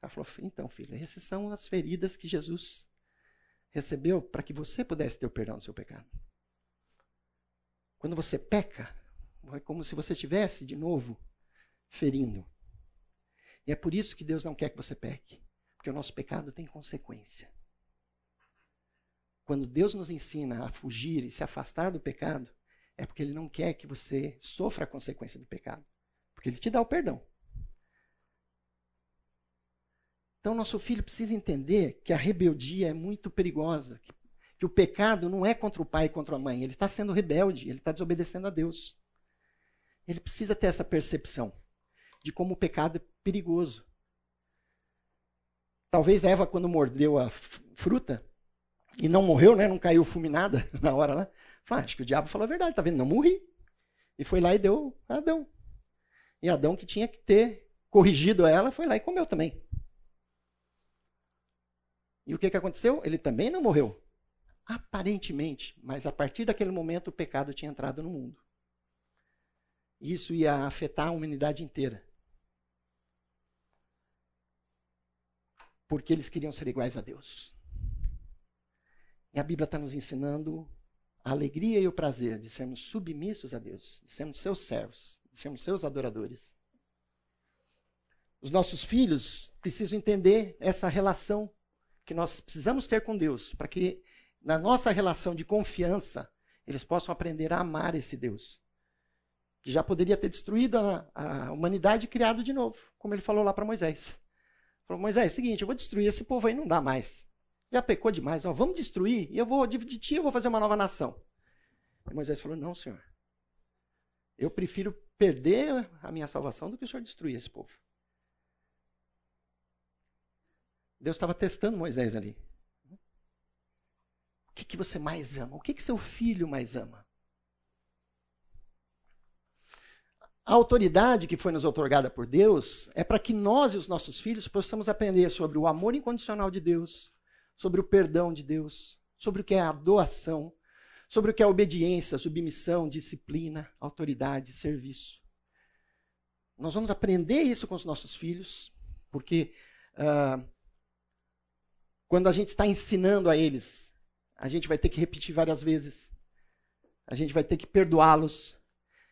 Ela falou: então, filho, essas são as feridas que Jesus recebeu para que você pudesse ter o perdão do seu pecado. Quando você peca, é como se você estivesse de novo ferindo. E é por isso que Deus não quer que você peque, porque o nosso pecado tem consequência. Quando Deus nos ensina a fugir e se afastar do pecado, é porque Ele não quer que você sofra a consequência do pecado. Porque Ele te dá o perdão. Então, nosso filho precisa entender que a rebeldia é muito perigosa, que, o pecado não é contra o pai e contra a mãe, ele está sendo rebelde, ele está desobedecendo a Deus. Ele precisa ter essa percepção de como o pecado é perigoso. Talvez Eva, quando mordeu a fruta e não morreu, né, não caiu fulminada na hora lá, falou, ah, acho que o diabo falou a verdade, tá vendo? Não morri. E foi lá e deu a Adão. E Adão, que tinha que ter corrigido ela, foi lá e comeu também. E o que, que aconteceu? Ele também não morreu. Aparentemente, mas a partir daquele momento o pecado tinha entrado no mundo. Isso ia afetar a humanidade inteira. Porque eles queriam ser iguais a Deus. E a Bíblia está nos ensinando a alegria e o prazer de sermos submissos a Deus, de sermos seus servos, de sermos seus adoradores. Os nossos filhos precisam entender essa relação que nós precisamos ter com Deus, para que na nossa relação de confiança eles possam aprender a amar esse Deus, que já poderia ter destruído a, a humanidade e criado de novo, como ele falou lá para Moisés. Falou, Moisés, é o seguinte, eu vou destruir esse povo aí, não dá mais. Já pecou demais, ó, vamos destruir, e eu vou, de ti eu vou fazer uma nova nação. E Moisés falou, não, senhor, eu prefiro perder a minha salvação do que o senhor destruir esse povo. Deus estava testando Moisés ali. O que, que você mais ama? O que, que seu filho mais ama? A autoridade que foi nos otorgada por Deus é para que nós e os nossos filhos possamos aprender sobre o amor incondicional de Deus, sobre o perdão de Deus, sobre o que é a doação, sobre o que é obediência, submissão, disciplina, autoridade, serviço. Nós vamos aprender isso com os nossos filhos, porque uh, quando a gente está ensinando a eles, a gente vai ter que repetir várias vezes. A gente vai ter que perdoá-los.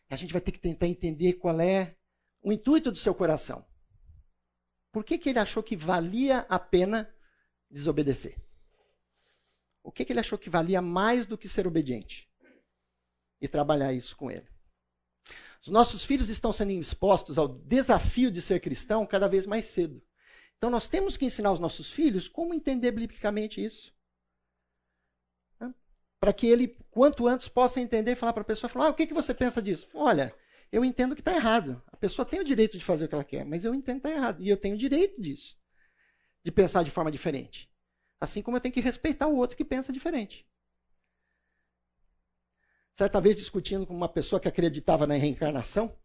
A gente vai ter que tentar entender qual é o intuito do seu coração. Por que, que ele achou que valia a pena desobedecer? O que, que ele achou que valia mais do que ser obediente? E trabalhar isso com ele. Os nossos filhos estão sendo expostos ao desafio de ser cristão cada vez mais cedo. Então nós temos que ensinar os nossos filhos como entender biblicamente isso. Né? Para que ele, quanto antes, possa entender e falar para a pessoa, falar, ah, o que, que você pensa disso? Olha, eu entendo que está errado. A pessoa tem o direito de fazer o que ela quer, mas eu entendo que está errado. E eu tenho o direito disso. De pensar de forma diferente. Assim como eu tenho que respeitar o outro que pensa diferente. Certa vez, discutindo com uma pessoa que acreditava na reencarnação,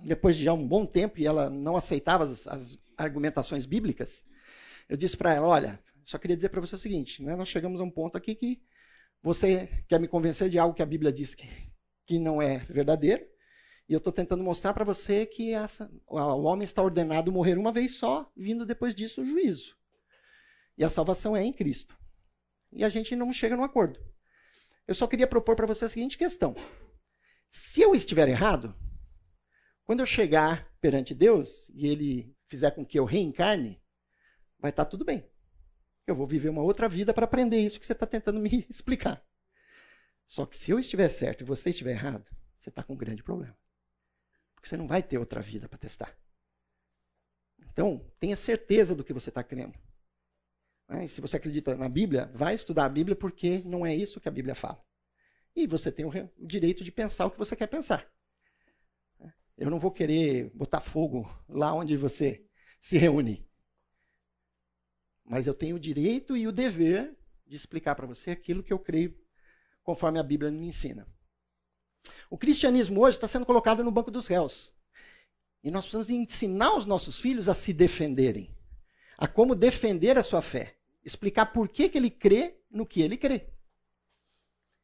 depois de já um bom tempo, e ela não aceitava as, as argumentações bíblicas, eu disse para ela: olha, só queria dizer para você o seguinte: né, nós chegamos a um ponto aqui que você quer me convencer de algo que a Bíblia diz que, que não é verdadeiro, e eu estou tentando mostrar para você que essa, o homem está ordenado morrer uma vez só, vindo depois disso o juízo. E a salvação é em Cristo. E a gente não chega num acordo. Eu só queria propor para você a seguinte questão: se eu estiver errado, quando eu chegar perante Deus e Ele fizer com que eu reencarne, vai estar tá tudo bem. Eu vou viver uma outra vida para aprender isso que você está tentando me explicar. Só que se eu estiver certo e você estiver errado, você está com um grande problema. Porque você não vai ter outra vida para testar. Então, tenha certeza do que você está crendo. Né? Se você acredita na Bíblia, vai estudar a Bíblia porque não é isso que a Bíblia fala. E você tem o direito de pensar o que você quer pensar. Eu não vou querer botar fogo lá onde você se reúne. Mas eu tenho o direito e o dever de explicar para você aquilo que eu creio conforme a Bíblia me ensina. O cristianismo hoje está sendo colocado no banco dos réus. E nós precisamos ensinar os nossos filhos a se defenderem, a como defender a sua fé, explicar por que, que ele crê no que ele crê.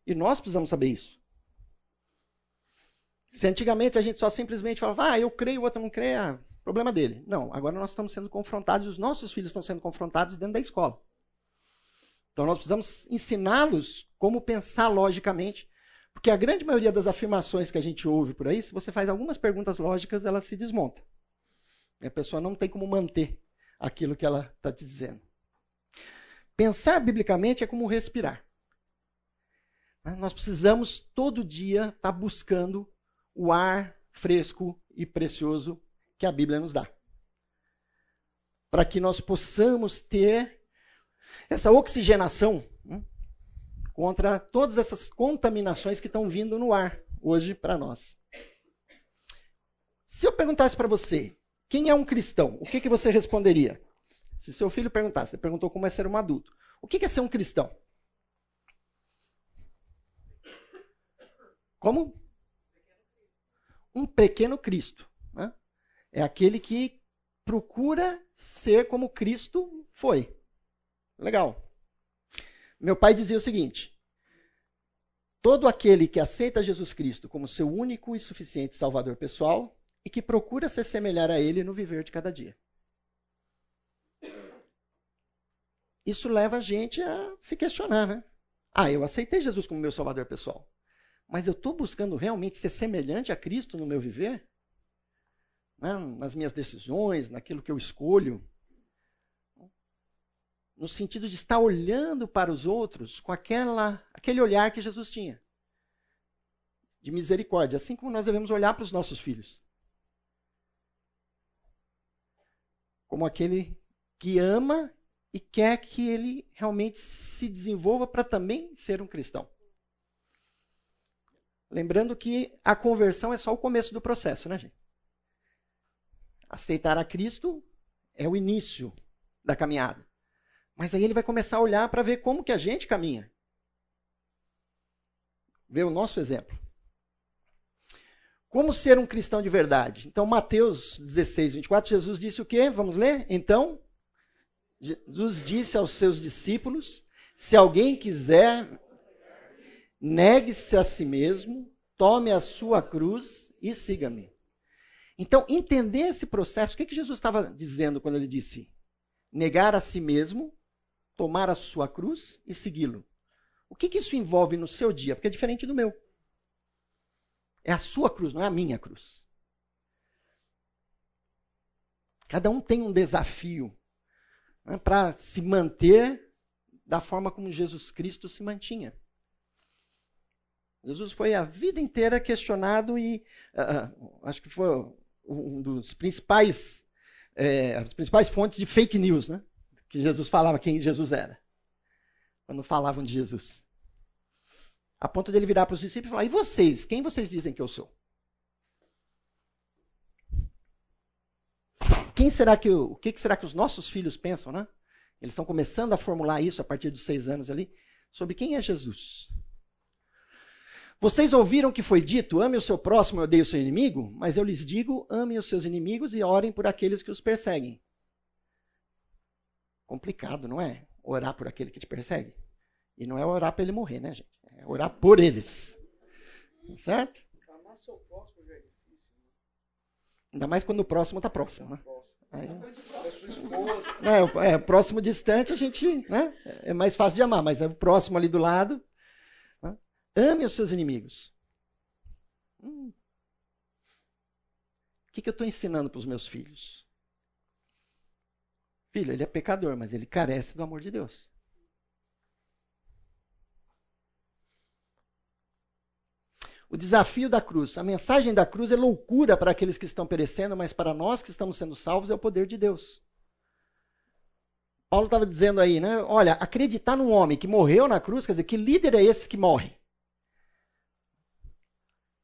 E nós precisamos saber isso. Se antigamente a gente só simplesmente falava, ah, eu creio, o outro não crê, ah, problema dele. Não, agora nós estamos sendo confrontados, os nossos filhos estão sendo confrontados dentro da escola. Então nós precisamos ensiná-los como pensar logicamente porque a grande maioria das afirmações que a gente ouve por aí, se você faz algumas perguntas lógicas, ela se desmonta. E a pessoa não tem como manter aquilo que ela está dizendo. Pensar biblicamente é como respirar. Né? Nós precisamos todo dia estar tá buscando o ar fresco e precioso que a Bíblia nos dá. Para que nós possamos ter essa oxigenação contra todas essas contaminações que estão vindo no ar hoje para nós. Se eu perguntasse para você, quem é um cristão? O que, que você responderia? Se seu filho perguntasse, você perguntou como é ser um adulto. O que, que é ser um cristão? Como? Um pequeno Cristo. Né? É aquele que procura ser como Cristo foi. Legal. Meu pai dizia o seguinte: todo aquele que aceita Jesus Cristo como seu único e suficiente Salvador pessoal e que procura se semelhar a Ele no viver de cada dia. Isso leva a gente a se questionar, né? Ah, eu aceitei Jesus como meu Salvador pessoal, mas eu estou buscando realmente ser semelhante a Cristo no meu viver? Né? Nas minhas decisões, naquilo que eu escolho? no sentido de estar olhando para os outros com aquela, aquele olhar que Jesus tinha de misericórdia, assim como nós devemos olhar para os nossos filhos. Como aquele que ama e quer que ele realmente se desenvolva para também ser um cristão. Lembrando que a conversão é só o começo do processo, né, gente? Aceitar a Cristo é o início da caminhada. Mas aí ele vai começar a olhar para ver como que a gente caminha. Ver o nosso exemplo. Como ser um cristão de verdade? Então, Mateus 16, 24, Jesus disse o quê? Vamos ler? Então, Jesus disse aos seus discípulos: se alguém quiser, negue-se a si mesmo, tome a sua cruz e siga-me. Então, entender esse processo, o que, que Jesus estava dizendo quando ele disse negar a si mesmo, tomar a sua cruz e segui-lo. O que, que isso envolve no seu dia? Porque é diferente do meu. É a sua cruz, não é a minha cruz. Cada um tem um desafio né, para se manter da forma como Jesus Cristo se mantinha. Jesus foi a vida inteira questionado e uh, acho que foi um dos principais, é, as principais fontes de fake news, né? que Jesus falava quem Jesus era. Quando falavam de Jesus. A ponto dele virar para os discípulos e falar: E vocês? Quem vocês dizem que eu sou? Quem será que o que será que os nossos filhos pensam, né? Eles estão começando a formular isso a partir dos seis anos ali sobre quem é Jesus. Vocês ouviram que foi dito: ame o seu próximo e odeie o seu inimigo? Mas eu lhes digo: ame os seus inimigos e orem por aqueles que os perseguem. Complicado, não é? Orar por aquele que te persegue. E não é orar para ele morrer, né, gente? É orar por eles. Certo? Amar seu próximo já é difícil. Ainda mais quando o próximo está próximo, né? Aí, É esposa. é, é, próximo distante a gente, né? É mais fácil de amar, mas é o próximo ali do lado. Ame os seus inimigos. Hum. O que, que eu estou ensinando para os meus filhos? Filho, ele é pecador, mas ele carece do amor de Deus. O desafio da cruz, a mensagem da cruz é loucura para aqueles que estão perecendo, mas para nós que estamos sendo salvos é o poder de Deus. Paulo estava dizendo aí, né? Olha, acreditar num homem que morreu na cruz, quer dizer, que líder é esse que morre?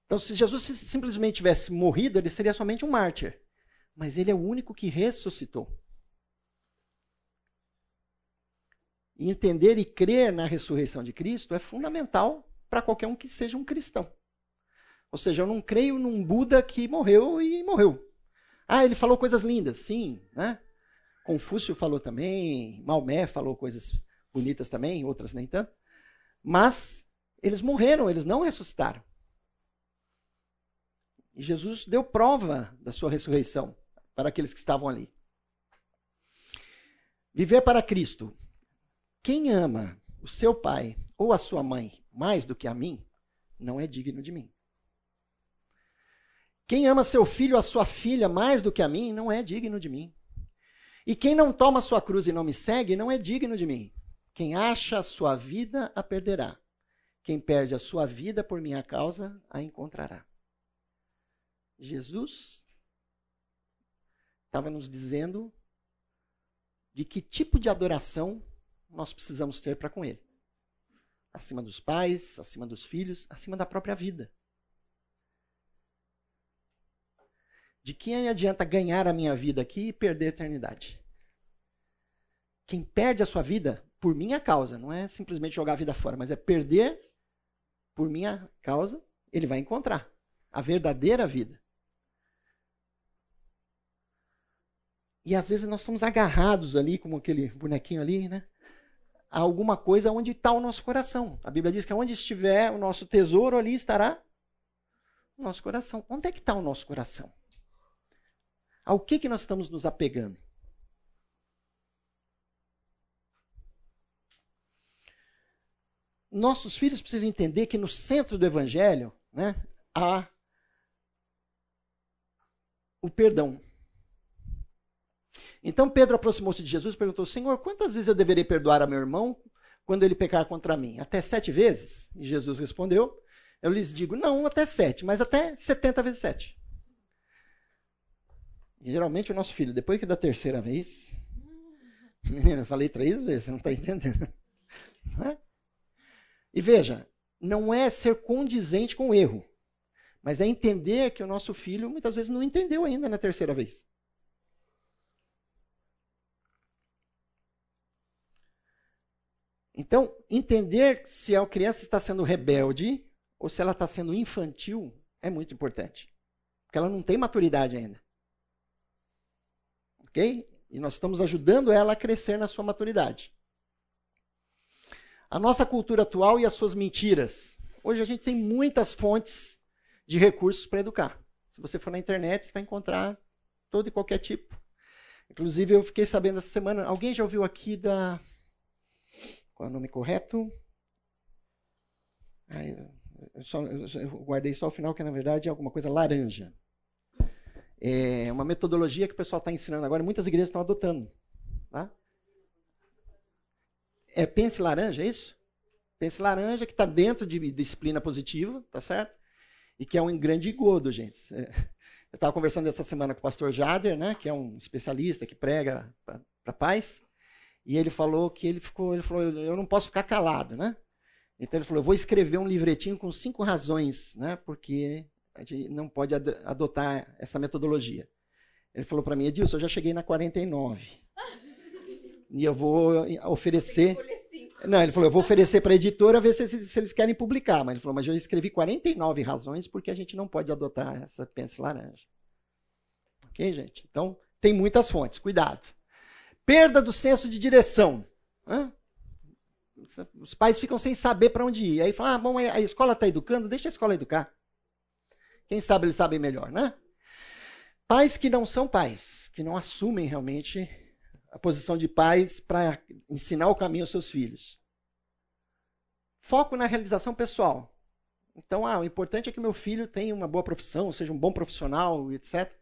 Então, se Jesus simplesmente tivesse morrido, ele seria somente um mártir. Mas ele é o único que ressuscitou. E entender e crer na ressurreição de Cristo é fundamental para qualquer um que seja um cristão. Ou seja, eu não creio num Buda que morreu e morreu. Ah, ele falou coisas lindas, sim, né? Confúcio falou também, Maomé falou coisas bonitas também, outras nem tanto. Mas eles morreram, eles não ressuscitaram. E Jesus deu prova da sua ressurreição para aqueles que estavam ali. Viver para Cristo. Quem ama o seu pai ou a sua mãe mais do que a mim, não é digno de mim. Quem ama seu filho ou a sua filha mais do que a mim, não é digno de mim. E quem não toma sua cruz e não me segue, não é digno de mim. Quem acha a sua vida, a perderá. Quem perde a sua vida por minha causa, a encontrará. Jesus estava nos dizendo de que tipo de adoração nós precisamos ter para com Ele. Acima dos pais, acima dos filhos, acima da própria vida. De que me adianta ganhar a minha vida aqui e perder a eternidade? Quem perde a sua vida por minha causa, não é simplesmente jogar a vida fora, mas é perder por minha causa, ele vai encontrar a verdadeira vida. E às vezes nós estamos agarrados ali, como aquele bonequinho ali, né? A alguma coisa onde está o nosso coração. A Bíblia diz que onde estiver o nosso tesouro, ali estará o nosso coração. Onde é que está o nosso coração? Ao que, que nós estamos nos apegando? Nossos filhos precisam entender que no centro do Evangelho né, há o perdão. Então Pedro aproximou-se de Jesus e perguntou: Senhor, quantas vezes eu deverei perdoar a meu irmão quando ele pecar contra mim? Até sete vezes? E Jesus respondeu: Eu lhes digo, não até sete, mas até setenta vezes sete. E, geralmente o nosso filho, depois que da terceira vez, menina, eu falei três vezes, você não está entendendo. Não é? E veja, não é ser condizente com o erro, mas é entender que o nosso filho muitas vezes não entendeu ainda na terceira vez. Então, entender se a criança está sendo rebelde ou se ela está sendo infantil é muito importante. Porque ela não tem maturidade ainda. Ok? E nós estamos ajudando ela a crescer na sua maturidade. A nossa cultura atual e as suas mentiras. Hoje a gente tem muitas fontes de recursos para educar. Se você for na internet, você vai encontrar todo e qualquer tipo. Inclusive, eu fiquei sabendo essa semana. Alguém já ouviu aqui da qual é o nome correto? Eu, só, eu, guardei só o final, que na verdade é alguma coisa laranja. É uma metodologia que o pessoal está ensinando agora, muitas igrejas estão adotando. Tá? É pense laranja, é isso? Pense laranja, que está dentro de disciplina positiva, tá certo? E que é um grande engodo, gente. É, eu estava conversando essa semana com o pastor Jader, né, que é um especialista que prega para paz. E ele falou que ele ficou, ele falou, eu não posso ficar calado, né? Então ele falou, eu vou escrever um livretinho com cinco razões, né? Porque a gente não pode adotar essa metodologia. Ele falou para mim, Edilson, eu já cheguei na 49. e eu vou oferecer. Não, ele falou, eu vou oferecer para a editora ver se, se, eles querem publicar. Mas ele falou, mas eu escrevi 49 razões porque a gente não pode adotar essa pence laranja. Ok, gente? Então, tem muitas fontes, cuidado. Perda do senso de direção. Hã? Os pais ficam sem saber para onde ir. Aí falam, ah, bom, a escola está educando, deixa a escola educar. Quem sabe eles sabem melhor, né? Pais que não são pais, que não assumem realmente a posição de pais para ensinar o caminho aos seus filhos. Foco na realização pessoal. Então, ah, o importante é que meu filho tenha uma boa profissão, seja um bom profissional, etc.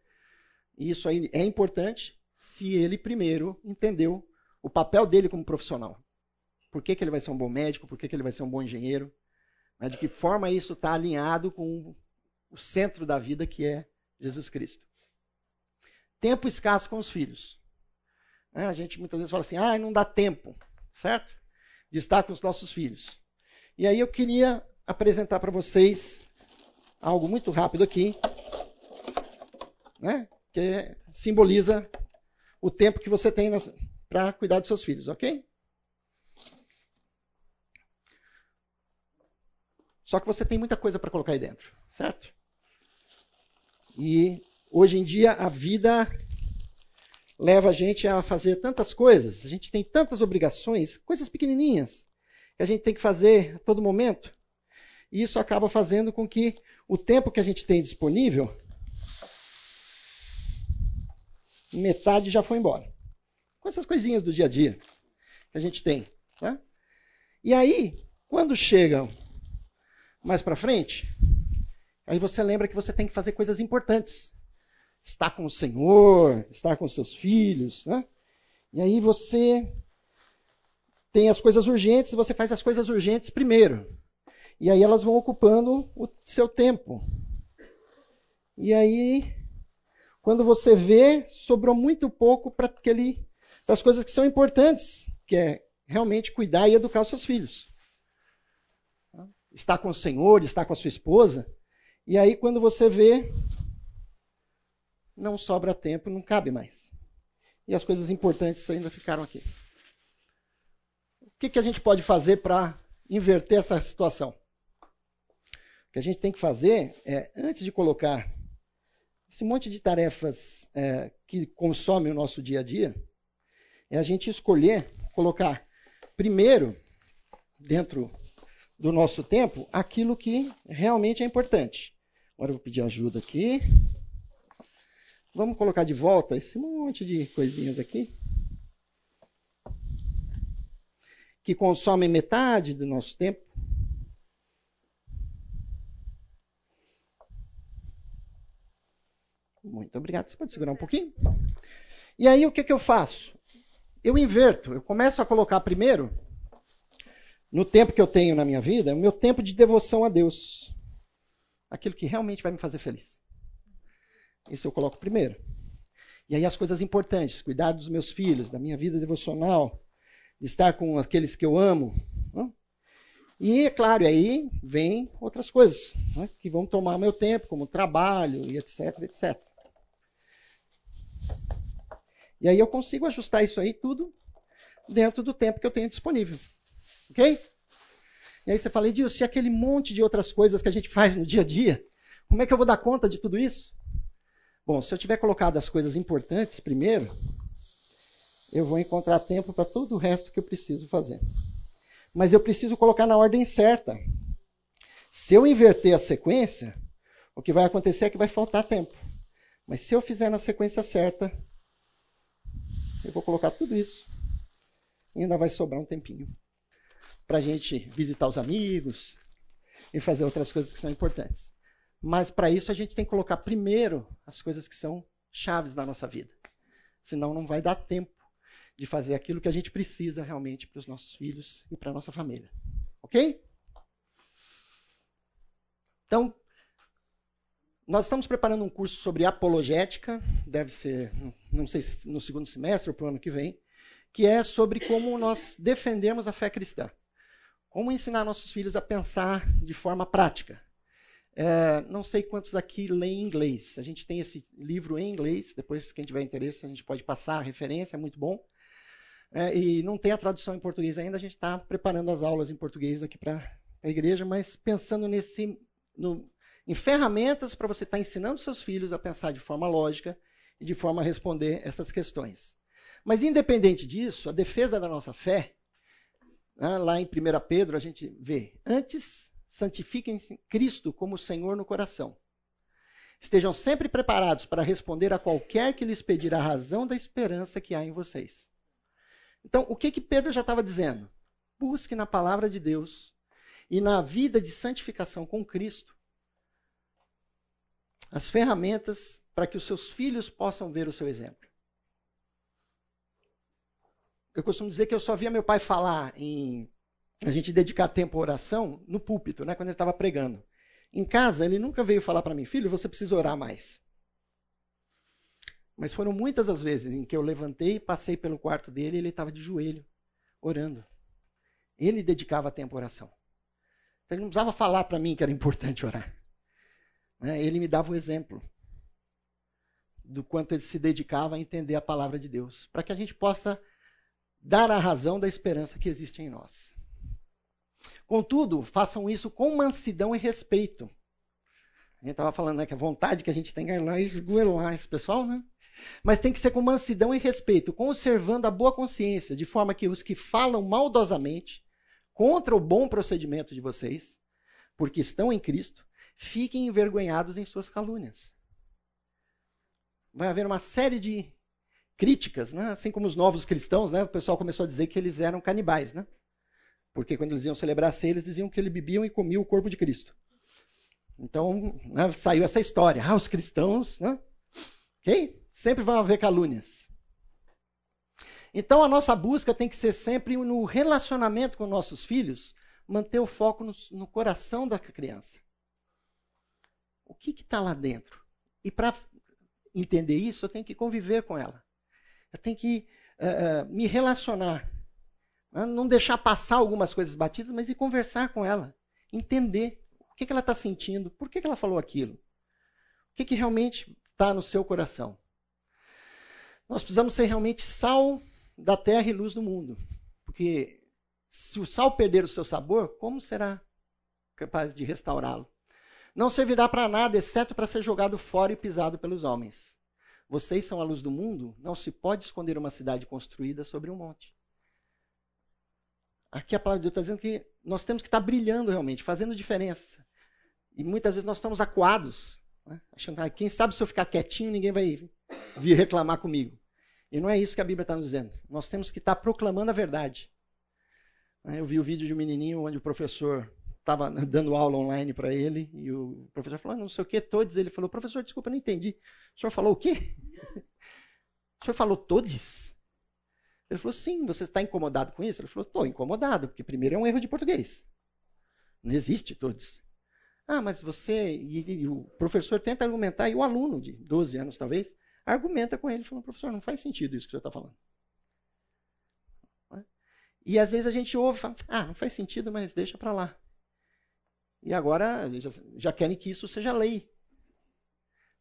E isso aí é importante se ele primeiro entendeu o papel dele como profissional. Por que, que ele vai ser um bom médico? Por que, que ele vai ser um bom engenheiro? Né? De que forma isso está alinhado com o centro da vida que é Jesus Cristo. Tempo escasso com os filhos. É, a gente muitas vezes fala assim, ah, não dá tempo, certo? De estar com os nossos filhos. E aí eu queria apresentar para vocês algo muito rápido aqui, né? que simboliza o tempo que você tem para cuidar dos seus filhos, ok? Só que você tem muita coisa para colocar aí dentro, certo? E hoje em dia a vida leva a gente a fazer tantas coisas, a gente tem tantas obrigações, coisas pequenininhas, que a gente tem que fazer a todo momento. E isso acaba fazendo com que o tempo que a gente tem disponível, metade já foi embora. Com essas coisinhas do dia a dia que a gente tem. Né? E aí, quando chega mais para frente, aí você lembra que você tem que fazer coisas importantes. Estar com o Senhor, estar com seus filhos. Né? E aí você tem as coisas urgentes, você faz as coisas urgentes primeiro. E aí elas vão ocupando o seu tempo. E aí, quando você vê, sobrou muito pouco para aquele as coisas que são importantes, que é realmente cuidar e educar os seus filhos. Estar com o Senhor, estar com a sua esposa. E aí, quando você vê, não sobra tempo, não cabe mais. E as coisas importantes ainda ficaram aqui que, que a gente pode fazer para inverter essa situação? O que a gente tem que fazer é, antes de colocar esse monte de tarefas é, que consomem o nosso dia a dia, é a gente escolher colocar primeiro, dentro do nosso tempo, aquilo que realmente é importante. Agora eu vou pedir ajuda aqui. Vamos colocar de volta esse monte de coisinhas aqui. que consomem metade do nosso tempo. Muito obrigado. Você pode segurar um pouquinho? E aí o que, que eu faço? Eu inverto. Eu começo a colocar primeiro, no tempo que eu tenho na minha vida, o meu tempo de devoção a Deus. Aquilo que realmente vai me fazer feliz. Isso eu coloco primeiro. E aí as coisas importantes, cuidar dos meus filhos, da minha vida devocional, de estar com aqueles que eu amo. Né? E, é claro, aí vem outras coisas né, que vão tomar meu tempo, como trabalho e etc, etc. E aí eu consigo ajustar isso aí tudo dentro do tempo que eu tenho disponível. Ok? E aí você fala, Edilson, se aquele monte de outras coisas que a gente faz no dia a dia, como é que eu vou dar conta de tudo isso? Bom, se eu tiver colocado as coisas importantes primeiro, eu vou encontrar tempo para todo o resto que eu preciso fazer. Mas eu preciso colocar na ordem certa. Se eu inverter a sequência, o que vai acontecer é que vai faltar tempo. Mas se eu fizer na sequência certa, eu vou colocar tudo isso. E ainda vai sobrar um tempinho para a gente visitar os amigos e fazer outras coisas que são importantes. Mas para isso a gente tem que colocar primeiro as coisas que são chaves da nossa vida. Senão não vai dar tempo de fazer aquilo que a gente precisa realmente para os nossos filhos e para a nossa família. Ok? Então, nós estamos preparando um curso sobre apologética, deve ser, não sei se no segundo semestre ou para o ano que vem, que é sobre como nós defendemos a fé cristã. Como ensinar nossos filhos a pensar de forma prática. É, não sei quantos aqui leem inglês. A gente tem esse livro em inglês. Depois, quem tiver interesse, a gente pode passar a referência, é muito bom é, e não tem a tradução em português ainda, a gente está preparando as aulas em português aqui para a igreja, mas pensando nesse, no, em ferramentas para você estar tá ensinando seus filhos a pensar de forma lógica e de forma a responder essas questões. Mas, independente disso, a defesa da nossa fé, né, lá em 1 Pedro, a gente vê: antes santifiquem Cristo como Senhor no coração. Estejam sempre preparados para responder a qualquer que lhes pedir a razão da esperança que há em vocês. Então, o que que Pedro já estava dizendo? Busque na palavra de Deus e na vida de santificação com Cristo as ferramentas para que os seus filhos possam ver o seu exemplo. Eu costumo dizer que eu só via meu pai falar em a gente dedicar tempo à oração no púlpito, né, quando ele estava pregando. Em casa, ele nunca veio falar para mim, filho, você precisa orar mais. Mas foram muitas as vezes em que eu levantei, passei pelo quarto dele e ele estava de joelho, orando. Ele dedicava tempo à oração. Ele não precisava falar para mim que era importante orar. Né? Ele me dava o exemplo do quanto ele se dedicava a entender a palavra de Deus, para que a gente possa dar a razão da esperança que existe em nós. Contudo, façam isso com mansidão e respeito. A gente estava falando né, que a vontade que a gente tem é lá esgoelar esse pessoal, né? Mas tem que ser com mansidão e respeito, conservando a boa consciência, de forma que os que falam maldosamente contra o bom procedimento de vocês, porque estão em Cristo, fiquem envergonhados em suas calúnias. Vai haver uma série de críticas, né? assim como os novos cristãos, né? o pessoal começou a dizer que eles eram canibais. Né? Porque quando eles iam celebrar a ceia, eles diziam que eles bebiam e comiam o corpo de Cristo. Então, né, saiu essa história. Ah, os cristãos, né? Ok? Sempre vão haver calúnias. Então, a nossa busca tem que ser sempre no relacionamento com nossos filhos, manter o foco no, no coração da criança. O que está lá dentro? E para entender isso, eu tenho que conviver com ela. Eu tenho que uh, me relacionar. Né? Não deixar passar algumas coisas batidas, mas ir conversar com ela. Entender o que, que ela está sentindo, por que, que ela falou aquilo. O que, que realmente está no seu coração. Nós precisamos ser realmente sal da terra e luz do mundo. Porque se o sal perder o seu sabor, como será capaz de restaurá-lo? Não servirá para nada, exceto para ser jogado fora e pisado pelos homens. Vocês são a luz do mundo, não se pode esconder uma cidade construída sobre um monte. Aqui a palavra de Deus está dizendo que nós temos que estar brilhando realmente, fazendo diferença. E muitas vezes nós estamos acuados, né? achando que ah, quem sabe se eu ficar quietinho, ninguém vai vir reclamar comigo. E não é isso que a Bíblia está nos dizendo. Nós temos que estar proclamando a verdade. Eu vi o vídeo de um menininho onde o professor estava dando aula online para ele e o professor falou, ah, não sei o que, todos. Ele falou, professor, desculpa, não entendi. O senhor falou o quê? O senhor falou todos? Ele falou, sim, você está incomodado com isso? Ele falou, estou incomodado, porque primeiro é um erro de português. Não existe todos. Ah, mas você. E, e, o professor tenta argumentar, e o aluno de 12 anos, talvez, argumenta com ele, falando, professor, não faz sentido isso que o senhor está falando. E às vezes a gente ouve e fala, ah, não faz sentido, mas deixa para lá. E agora já, já, querem que isso seja lei.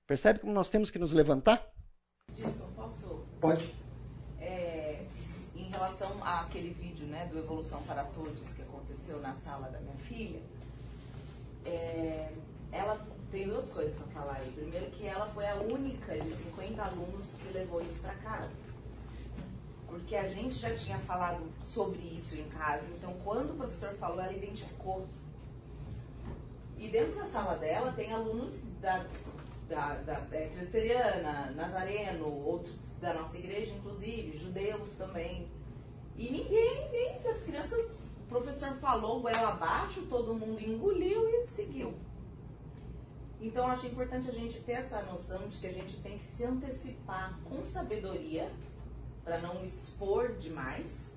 Percebe como nós temos que nos levantar? Gilson, posso? Pode. É, em relação àquele vídeo né, do Evolução para Todos que aconteceu na sala da minha filha, é, ela tem duas coisas para falar aí. Primeiro que ela foi a única de 50 alunos que levou isso para casa. Porque a gente já tinha falado sobre isso em casa, então quando o professor falou, ela identificou. E dentro da sala dela tem alunos da, da, da é, presbiteriana, nazareno, outros da nossa igreja, inclusive, judeus também. E ninguém, ninguém das crianças, o professor falou goela abaixo, todo mundo engoliu e seguiu. Então, acho importante a gente ter essa noção de que a gente tem que se antecipar com sabedoria para não expor demais,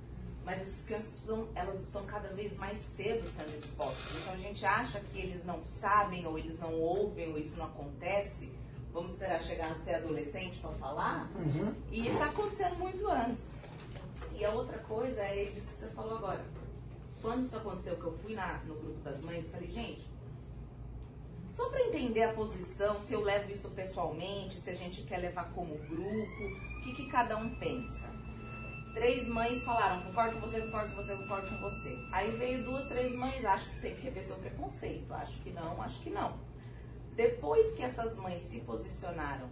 mas as crianças precisam, elas estão cada vez mais cedo sendo expostas. Então, a gente acha que eles não sabem ou eles não ouvem ou isso não acontece. Vamos esperar chegar a ser adolescente para falar? Uhum. E está acontecendo muito antes. E a outra coisa é disso que você falou agora. Quando isso aconteceu, que eu fui na, no grupo das mães, falei, gente, só para entender a posição, se eu levo isso pessoalmente, se a gente quer levar como grupo, o que, que cada um pensa. Três mães falaram, concordo com você, concordo com você, concordo com você. Aí veio duas, três mães, acho que você tem que rever seu preconceito. Acho que não, acho que não. Depois que essas mães se posicionaram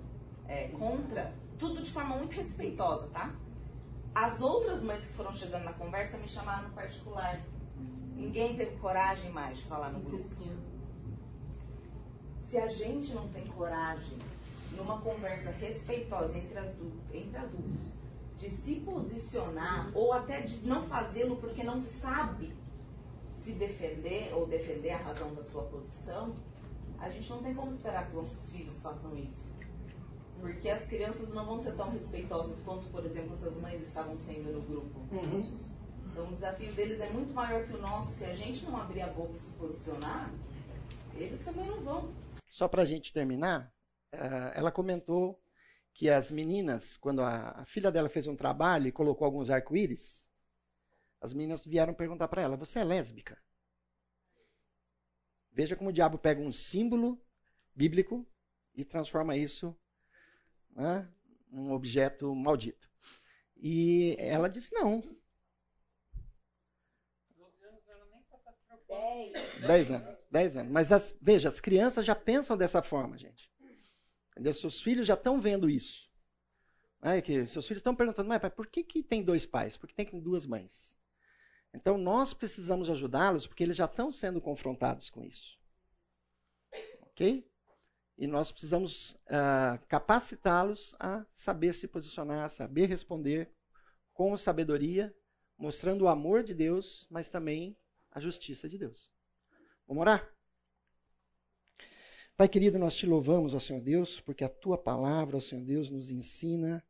é, contra, tudo de forma muito respeitosa, tá? As outras mães que foram chegando na conversa me chamaram no particular. Ninguém teve coragem mais de falar no grupo. Se a gente não tem coragem, numa conversa respeitosa entre, adultos, entre adultos, de se posicionar ou até de não fazê-lo porque não sabe se defender ou defender a razão da sua posição, a gente não tem como esperar que os nossos filhos façam isso. Porque as crianças não vão ser tão respeitosas quanto, por exemplo, essas mães estavam sendo no grupo. Uhum. Então o desafio deles é muito maior que o nosso. Se a gente não abrir a boca e se posicionar, eles também não vão. Só para a gente terminar, eh, ela comentou que as meninas, quando a, filha dela fez um trabalho e colocou alguns arco-íris, as meninas vieram perguntar para ela: Você é lésbica? Veja como o diabo pega um símbolo bíblico e transforma isso né, num objeto maldito. E ela disse: Não. Dez anos. Dez anos. Mas as, veja, as crianças já pensam dessa forma, gente. Seus filhos já estão vendo isso. É que seus filhos estão perguntando, mas por que, que tem dois pais? Por que tem duas mães? Então nós precisamos ajudá-los porque eles já estão sendo confrontados com isso. Ok? E nós precisamos uh, capacitá-los a saber se posicionar, saber responder com sabedoria, mostrando o amor de Deus, mas também a justiça de Deus. Vamos orar? Pai querido, nós te louvamos, ó Senhor Deus, porque a tua palavra, ó Senhor Deus, nos ensina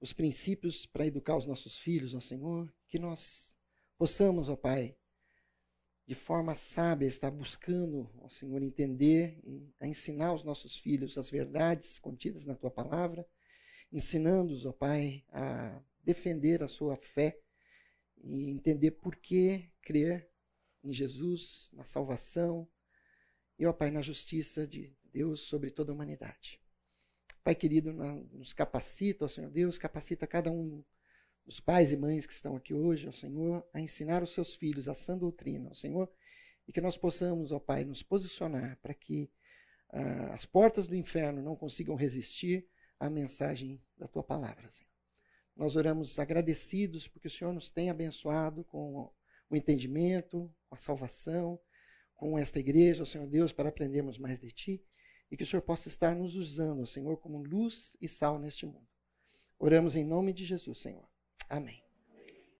os princípios para educar os nossos filhos, ó Senhor, que nós possamos, ó Pai, de forma sábia estar buscando, ó Senhor, entender e a ensinar os nossos filhos as verdades contidas na tua palavra, ensinando-os, ó Pai, a defender a sua fé e entender por que crer em Jesus, na salvação, e, ó Pai, na justiça de Deus sobre toda a humanidade. Pai querido, nos capacita, ó Senhor Deus, capacita cada um dos pais e mães que estão aqui hoje, ó Senhor, a ensinar os seus filhos a sã doutrina, ó Senhor, e que nós possamos, ó Pai, nos posicionar para que ah, as portas do inferno não consigam resistir à mensagem da tua palavra, Senhor. Nós oramos agradecidos porque o Senhor nos tem abençoado com o entendimento, com a salvação, com esta igreja, Senhor Deus, para aprendermos mais de Ti e que o Senhor possa estar nos usando, Senhor, como luz e sal neste mundo. Oramos em nome de Jesus, Senhor. Amém.